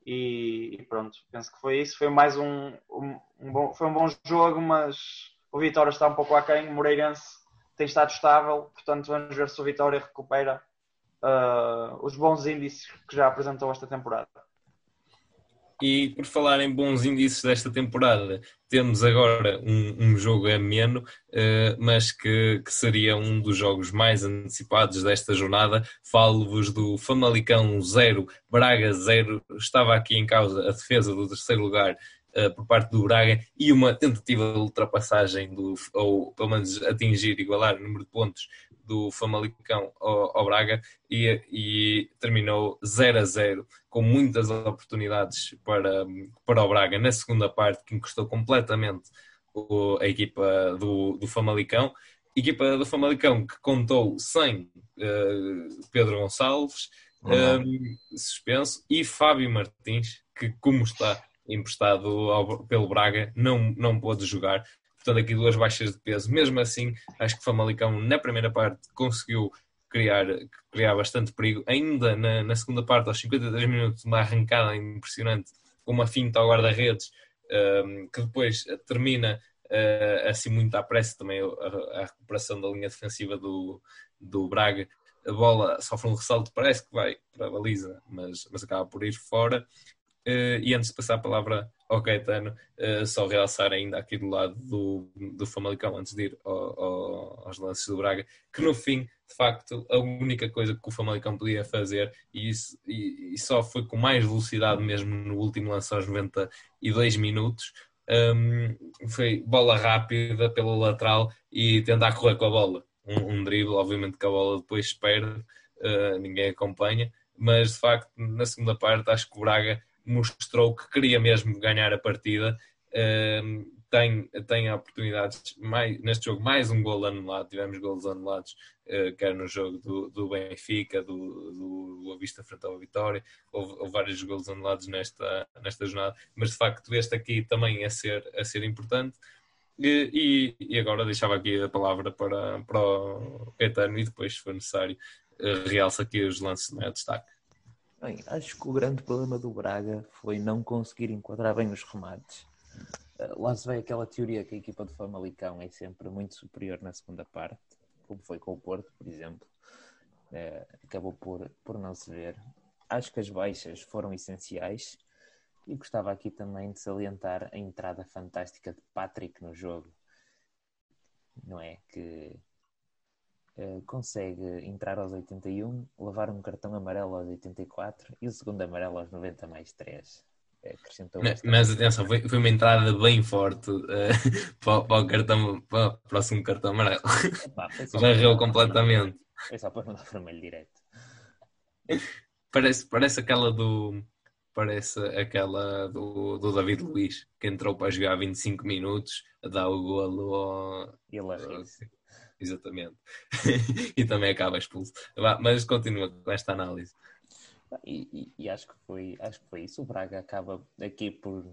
e, e, pronto, penso que foi isso, foi mais um, um, um, bom, foi um bom jogo, mas o Vitória está um pouco aquém, o Moreirense tem estado estável, portanto vamos ver se o Vitória recupera uh, os bons índices que já apresentou esta temporada. E por falar em bons índices desta temporada, temos agora um, um jogo ameno, uh, mas que, que, seria um dos jogos mais antecipados desta jornada. Falo-vos do Famalicão 0, Braga 0. Estava aqui em causa a defesa do terceiro lugar uh, por parte do Braga e uma tentativa de ultrapassagem, do, ou pelo menos atingir, igualar o número de pontos do Famalicão ao, ao Braga e, e, terminou 0 a 0, com muitas oportunidades para, para o Braga na segunda parte, que encostou completamente o, a equipa do, do Famalicão. Equipa do Famalicão que contou sem uh, Pedro Gonçalves, um, suspenso, e Fábio Martins, que, como está emprestado ao, pelo Braga, não, não pôde jogar. Portanto, aqui duas baixas de peso. Mesmo assim, acho que o Famalicão, na primeira parte, conseguiu criar, criar bastante perigo. Ainda na, na segunda parte, aos 53 minutos, uma arrancada impressionante, com uma finta ao guarda-redes, um, que depois termina uh, assim muito à pressa também a, a, recuperação da linha defensiva do, do Braga a bola sofre um ressalto, parece que vai para a baliza, mas, mas acaba por ir fora. Uh, e antes de passar a palavra ao Caetano, uh, só realçar ainda aqui do lado do, do Famalicão, antes de ir ao, ao, aos lances do Braga, que no fim, de facto, a única coisa que o Famalicão podia fazer, e, isso, e, e só foi com mais velocidade mesmo no último lance aos 92 minutos, um, ehm, foi bola rápida pela lateral e tentar correr com a bola. Um, um drible, obviamente que a bola depois perde, uh, ninguém acompanha, mas de facto na segunda parte acho que o Braga mostrou que queria mesmo ganhar a partida. Tem, tem oportunidades mais, neste jogo, mais um gol anulado. Tivemos golos anulados, uh, quer no jogo do, do Benfica, do, do Boa Vista frente ao Vitória. Houve, houve, vários golos anulados nesta, nesta jornada, mas de facto, este aqui também a ser, a ser importante. E, e, agora deixava aqui a palavra para, para o Caetano e depois, se for necessário, eh, realça aqui os lances de destaque. Bem, acho que o grande problema do Braga foi não conseguir enquadrar bem os remates. Eh, lá se vê aquela teoria que a equipa de Famalicão é sempre muito superior na segunda parte, como foi com o Porto, por exemplo. É, acabou por, por não se ver. Acho que as baixas foram essenciais e gostava aqui também de salientar a entrada fantástica de Patrick no jogo. Não é? Que uh, consegue entrar aos 81, levar um cartão amarelo aos 84 e o segundo amarelo aos 90 mais 3. Acrescentou mas, mas atenção, foi, foi, uma entrada bem forte uh, (laughs) para, para, o cartão, para o próximo cartão amarelo. Varreu completamente. Foi só para não dar vermelho direto. Parece, parece aquela do parece aquela do, do David Luiz, que entrou para jogar 25 minutos, a dar o golo ao... Exatamente. (laughs) e também acaba expulso. Mas continua com esta análise. E, e, e, acho, que foi, acho que foi isso. O Braga acaba aqui por,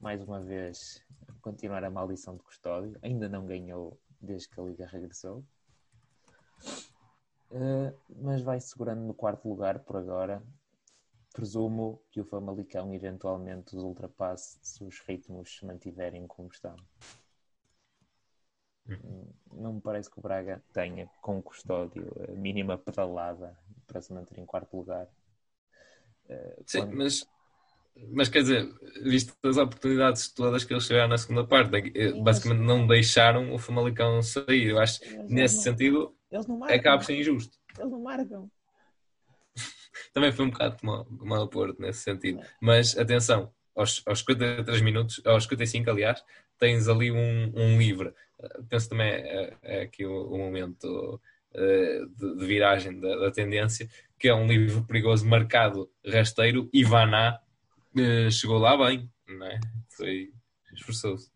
mais uma vez, continuar a maldição de custódio. Ainda não ganhou desde que a Liga regressou. Uh, mas vai segurando no quarto lugar por agora presumo que o Famalicão eventualmente os ultrapasse se os ritmos se mantiverem como estão. Uhum. Não me parece que o Braga tenha, com custódio, a mínima pedalada para se manter em quarto lugar. Uh, Sim, quando... mas, mas quer dizer, visto as oportunidades todas que eles tiveram na segunda parte, eh, basicamente não deixaram o Famalicão sair. Eu acho nesse não, sentido acaba por ser injusto. Eles não marcam (laughs) também foi um bocado como o Porto nesse sentido. Mas atenção, aos, aos 53 minutos, aos 55, aliás, tens ali um, um livre. Penso também é, é aqui o, o momento uh, de, de, viragem da, da, tendência, que é um livro perigoso marcado rasteiro. Ivaná uh, chegou lá bem, não é? Foi, esforçou-se.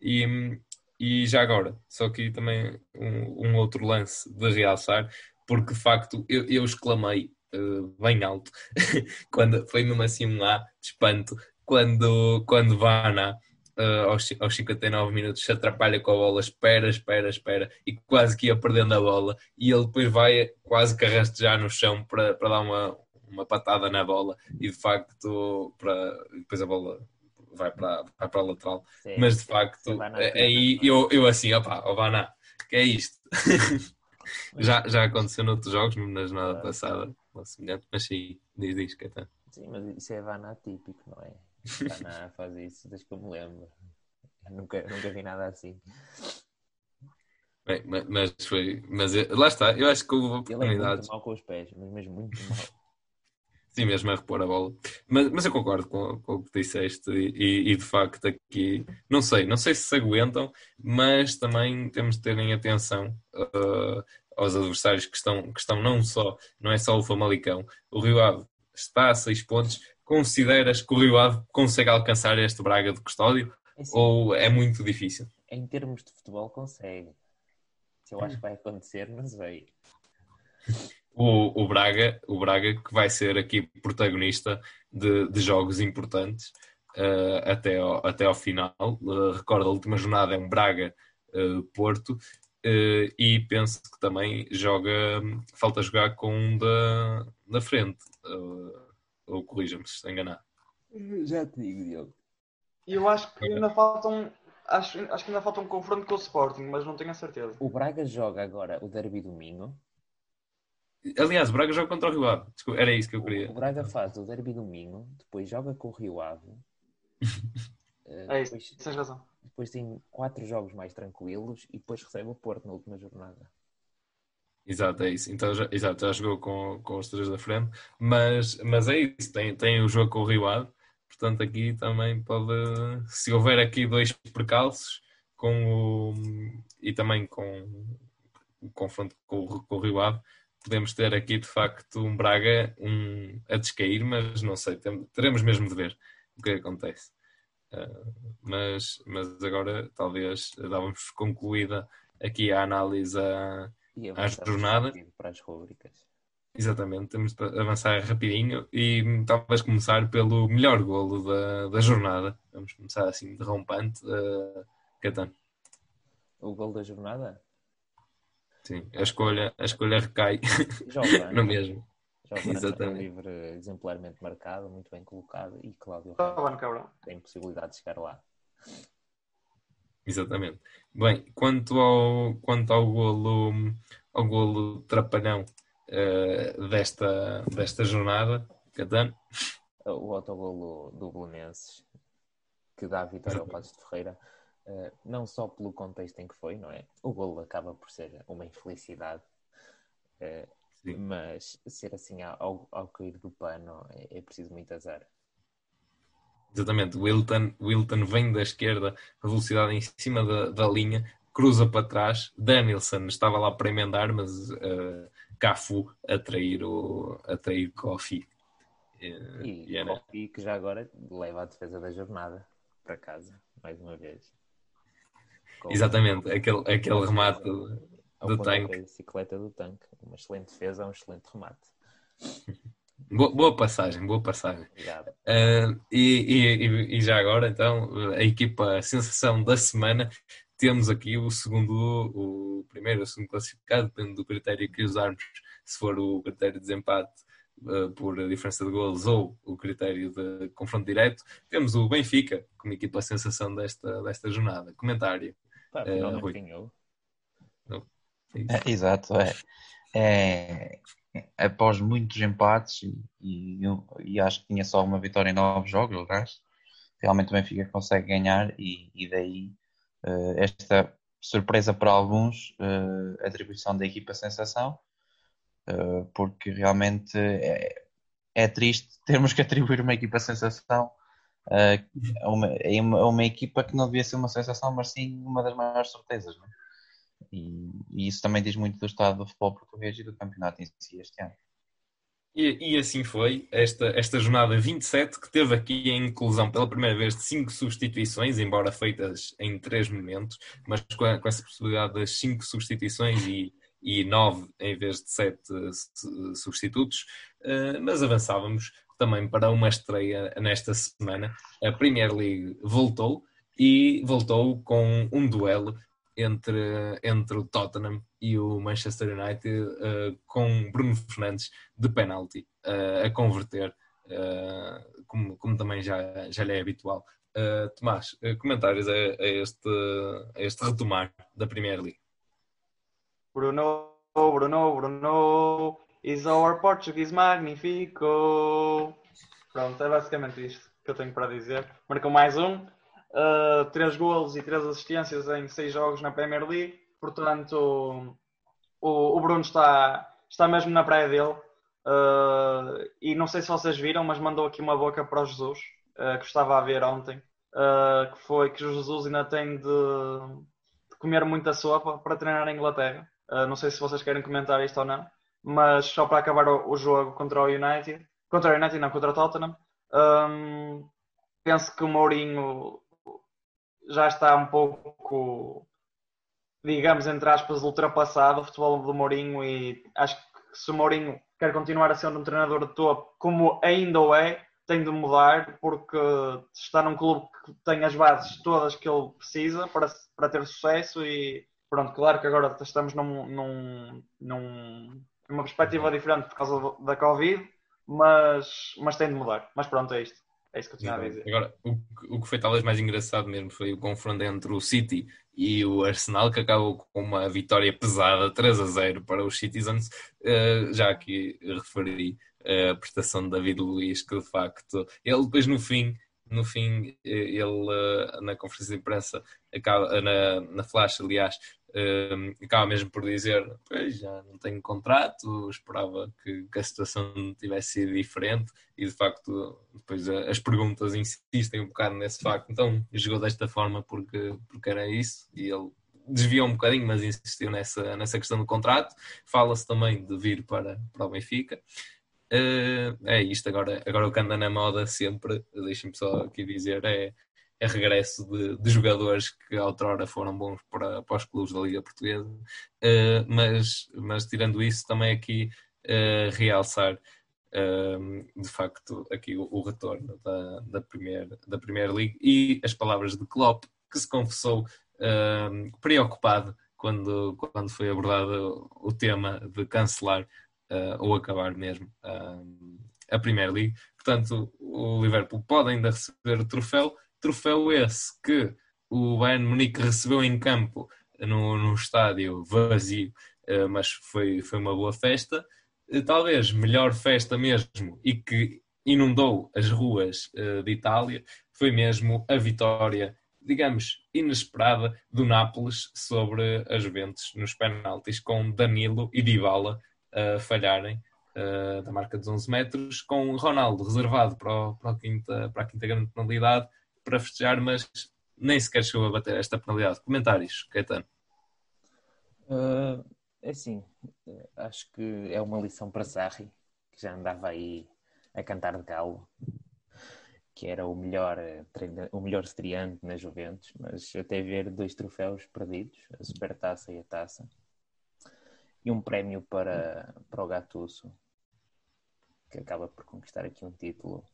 E, e já agora, só que também um, um, outro lance de realçar, porque de facto eu, eu exclamei uh, bem alto, (laughs) quando foi mesmo assim um A de espanto, quando, quando Vana uh, aos, aos 59 minutos se atrapalha com a bola, espera, espera, espera, e quase que ia perdendo a bola, e ele depois vai quase que arrastejar no chão para, para dar uma, uma patada na bola, e de facto, para, depois a bola vai para, vai para a lateral. Sim, mas de facto, aí eu, eu assim, opá, Vana, que é isto? (laughs) já, já aconteceu noutros jogos, na jornada passada uma semelhante, mas sim, diz, diz, Caetano. Sim, mas isso é Vana típico, não é? Vana faz isso desde que eu me lembro. nunca, nunca vi nada assim. Bem, mas foi. Mas lá está, eu acho que houve oportunidades. Ele é muito mal com os pés, mas mesmo muito mal. Sim, mesmo a repor a bola. Mas, mas eu concordo com, com o que disseste e, e, de facto aqui, não sei, não sei se se aguentam, mas também temos de terem atenção uh, aos adversários que estão, que estão não só, não é só o Famalicão, o Rio Ave está a 6 pontos. Consideras que o Rio Ave consegue alcançar este Braga de Custódio É ou é muito difícil? Em termos de futebol, consegue. Se eu acho que vai acontecer, não sei. O, o, Braga, o Braga que vai ser aqui protagonista de, de jogos importantes uh, até, ao, até ao final. Uh, recordo, a última jornada é um Braga-Porto uh, e penso que também joga, falta jogar com um da, da frente. Ou corrija-me se estou enganado. Já te digo, Diogo. E eu acho que ainda falta um. Acho, acho que ainda falta um confronto com o Sporting, mas não tenho a certeza. O Braga joga agora o Derby domingo. Aliás, o Braga joga contra o Rio Ave. Desculpa, era isso que eu queria. O Braga faz o Derby domingo, depois joga com o Rio Ave. (laughs) é isso, depois, tens razão. Depois tem quatro jogos mais tranquilos e depois recebe o Porto na última jornada. Exato, é isso. Então, já, exato, já jogou com, com os três da frente, mas, mas é isso. Tem, tem o jogo com o Rio Ave Portanto, aqui também pode, se houver aqui dois percalços com o, e também com o confronto com o, com o Rio Ave, podemos ter aqui de facto um Braga um, a descair, mas não sei, teremos mesmo de ver o que acontece. Uh, mas, mas agora talvez dávamos concluída aqui a análise à, à jornada. Para as rubricas. Exatamente, temos de avançar rapidinho e talvez começar pelo melhor golo da, da jornada. Vamos começar assim, derrompante, uh, Catano. O golo da jornada? Sim, a escolha, a escolha recai (laughs) no mesmo. Exatamente. livre exemplarmente marcado, muito bem colocado e Cláudio Ramos tem possibilidade de chegar lá. Exatamente. Bem, quanto ao, quanto ao golo, ao golo trapalhão uh, desta, desta jornada, Catano? O autogolo do Belenenses, que dá a vitória ao Passos de Ferreira, uh, não só pelo contexto em que foi, não é? O golo acaba por ser uma infelicidade, uh, mas ser assim ao, ao cair do pano é, é preciso muito azar. Exatamente, Wilton, Wilton vem da esquerda, a velocidade em cima da, da linha, cruza para trás. Danielson estava lá para emendar, mas uh, Cafu a trair, o, a trair Kofi. E, e Kofi que já agora leva a defesa da jornada para casa, mais uma vez. Com Exatamente, aquele, aquele remate do, do tanque. Bicicleta do tanque. Uma excelente defesa, um excelente remate. (laughs) Boa, boa, passagem, boa passagem. Uh, e, e, e, já agora, então, a equipa a sensação da semana temos aqui o segundo, o primeiro ou o segundo classificado, depende do critério que usarmos, se for o critério de desempate uh, por diferença de golos ou o critério de confronto direto. Temos o Benfica como equipa sensação desta, desta jornada. Comentário. Pá, uh, Rui. Ganhou. É, exato, é, é, após muitos empates e, e, e, acho que tinha só uma vitória em nove jogos, aliás, realmente o Benfica consegue ganhar e, e daí uh, esta surpresa para alguns, uh, atribuição da equipa sensação, uh, porque realmente é, é, triste (laughs) termos que atribuir uma equipa sensação a uma, uma, uma, equipa que não devia ser uma sensação, mas sim uma das maiores certezas. É? E, e, isso também diz muito do estado do futebol português e do campeonato em si este ano. E, e, assim foi esta, esta jornada 27, que teve aqui a inclusão pela primeira vez de cinco substituições, embora feitas em três momentos, mas com, a, com essa possibilidade das cinco substituições e, e nove em vez de sete substitutos. Uh, mas avançávamos também para uma estreia nesta semana. A Premier League voltou e voltou com um duelo entre, entre o Tottenham e o Manchester United uh, com Bruno Fernandes de penalti uh, a converter, uh, como, como também já, já lhe é habitual. Tomás, comentários a, a, este, a este retomar da Premier League? Bruno, Bruno, Bruno is our Portuguese magnifico. Pronto, é basicamente isto que eu tenho para dizer. Marcou mais um, uh, três golos e três assistências em seis jogos na Premier League. Portanto, o, o Bruno está, está mesmo na praia dele. Uh, e não sei se vocês viram, mas mandou aqui uma boca para o Jesus, uh, que estava a ver ontem, que foi que o Jesus ainda tem de, de, comer muita sopa para treinar na Inglaterra. Uh, não sei se vocês querem comentar isto ou não, mas só para acabar o, o jogo contra o United, contra o United não, contra o Tottenham, um, penso que o Mourinho já está um pouco, digamos, entre aspas, ultrapassado o futebol do Mourinho e acho que se o Mourinho quer continuar a ser um treinador de topo, como ainda o é, tem de mudar porque está num clube que tem as bases todas que ele precisa para, para ter sucesso e pronto, claro que agora estamos num, num, num, numa perspectiva diferente por causa da Covid, mas, mas tem de mudar. Mas pronto, é isto. É isso que eu tinha a dizer. Agora, o, o que foi talvez mais engraçado mesmo foi o confronto entre o City e o Arsenal, que acabou com uma vitória pesada, 3 a 0 para os Citizens. Uh, já aqui referi a prestação de David Luiz, que de facto, ele depois no fim, no fim, ele uh, na conferência de imprensa, na, na flash, aliás, uh, acaba mesmo por dizer: Pois já não tenho contrato, esperava que, que, a situação tivesse sido diferente, e de facto, depois as perguntas insistem um bocado nesse facto. Então, jogou desta forma porque, porque era isso, e ele desviou um bocadinho, mas insistiu nessa, nessa questão do contrato. Fala-se também de vir para, para o Benfica. Uh, é isto, agora, agora o que anda na moda sempre, deixem-me só aqui dizer, é é regresso de, de, jogadores que outrora foram bons para, para os clubes da Liga Portuguesa, uh, mas, mas tirando isso, também aqui uh, realçar uh, de facto aqui o, o retorno da, da, Premier, da Premier League e as palavras de Klopp, que se confessou preocupado quando, quando foi abordado o tema de cancelar ou acabar mesmo a Premier League. Portanto, o Liverpool pode ainda receber o troféu, Troféu esse que o Bayern Munique recebeu em campo no, no estádio vazio, eh, mas foi, foi uma boa festa. Eh, talvez melhor festa mesmo e que inundou as ruas eh, de Itália foi mesmo a vitória, digamos, inesperada do Nápoles sobre as Juventus nos penaltis, com Danilo e Dybala a falharem da marca dos 11 metros, com Ronaldo reservado para, o, para, a, quinta, para a quinta grande penalidade para festejar, mas nem sequer chegou a bater esta penalidade. Comentários, Caetano? Uh, é assim, acho que é uma lição para Sarri, que já andava aí a cantar de galo, que era o melhor, o melhor estreante na Juventus, mas até ver dois troféus perdidos, a Supertaça e a Taça, e um prémio para, para o Gattuso, que acaba por conquistar aqui um título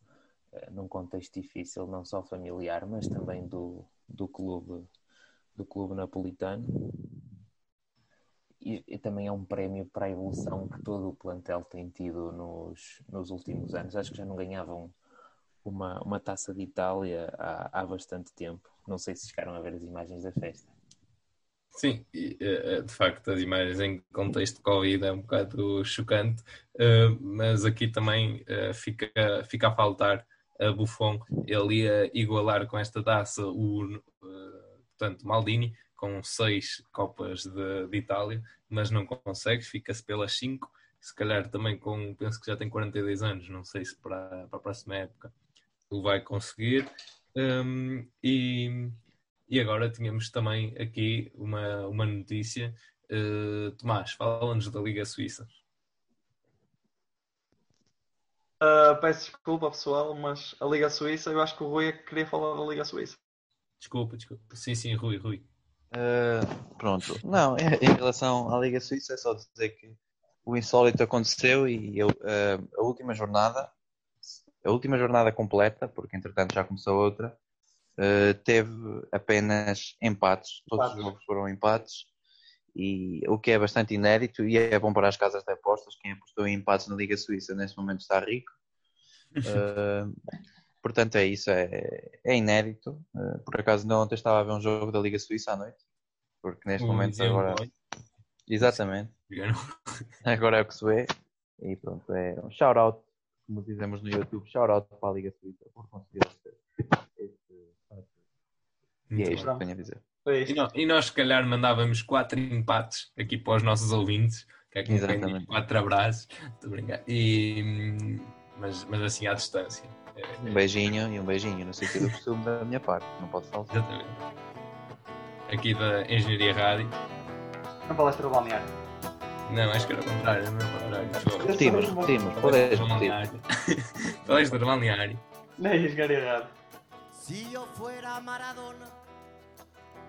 num contexto difícil, não só familiar, mas também do, do clube do clube napolitano. E, e, também é um prémio para a evolução que todo o plantel tem tido nos, nos últimos anos. Acho que já não ganhavam uma, uma taça de Itália há, há bastante tempo. Não sei se chegaram a ver as imagens da festa. Sim, eh, de facto as imagens em contexto de Covid é um bocado chocante, eh, mas aqui também fica, fica a faltar a Buffon, ele ia igualar com esta taça o uh, portanto, Maldini, com seis Copas de, de Itália, mas não consegue, fica-se pelas cinco, se calhar também com, penso que já tem 42 anos, não sei se para, para a próxima época o vai conseguir. Um, e, e agora tínhamos também aqui uma, uma notícia. Uh, Tomás, fala-nos da Liga Suíça. Uh, peço desculpa, pessoal, mas a Liga Suíça, eu acho que o Rui é que queria falar da Liga Suíça. Desculpa, desculpa. Sim, sim, Rui, Rui. Uh, pronto. Não, em relação à Liga Suíça, é só dizer que o insólito aconteceu e eu, uh, a última jornada, a última jornada completa, porque entretanto já começou outra, uh, teve apenas empates. Todos empates. os jogos foram empates e o que é bastante inédito e é bom para as casas de apostas. Quem apostou em empates na Liga Suíça neste momento está rico. uh, (laughs) portanto, é isso, é, é inédito. Uh, por acaso, não ontem estava a ver um jogo da Liga Suíça à noite, porque neste momento agora. Exatamente. (laughs) agora é o que se vê. E pronto, é um shout-out, como dizemos no YouTube, shout-out para a Liga Suíça por conseguir este. E é isto que tenho a dizer. E nós, e nós, se calhar, mandávamos quatro empates aqui para os nossos ouvintes, que é que Exatamente. quatro abraços, e, mas, mas assim à distância. É, um beijinho e um beijinho no sentido do costume da minha parte, não pode faltar. Exatamente. Aqui da Engenharia Rádio. na palestra do balneário. Não, acho que era o contrário, não é o contrário. Repetimos, repetimos. Podes repetir. Palestra do balneário. Nem ia jogar errado. Si yo fuera Maradona,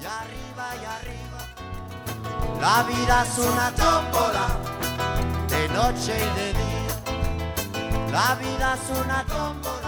y arriba y arriba. La vida es una tómbola, de noche y de día. La vida es una tómbola.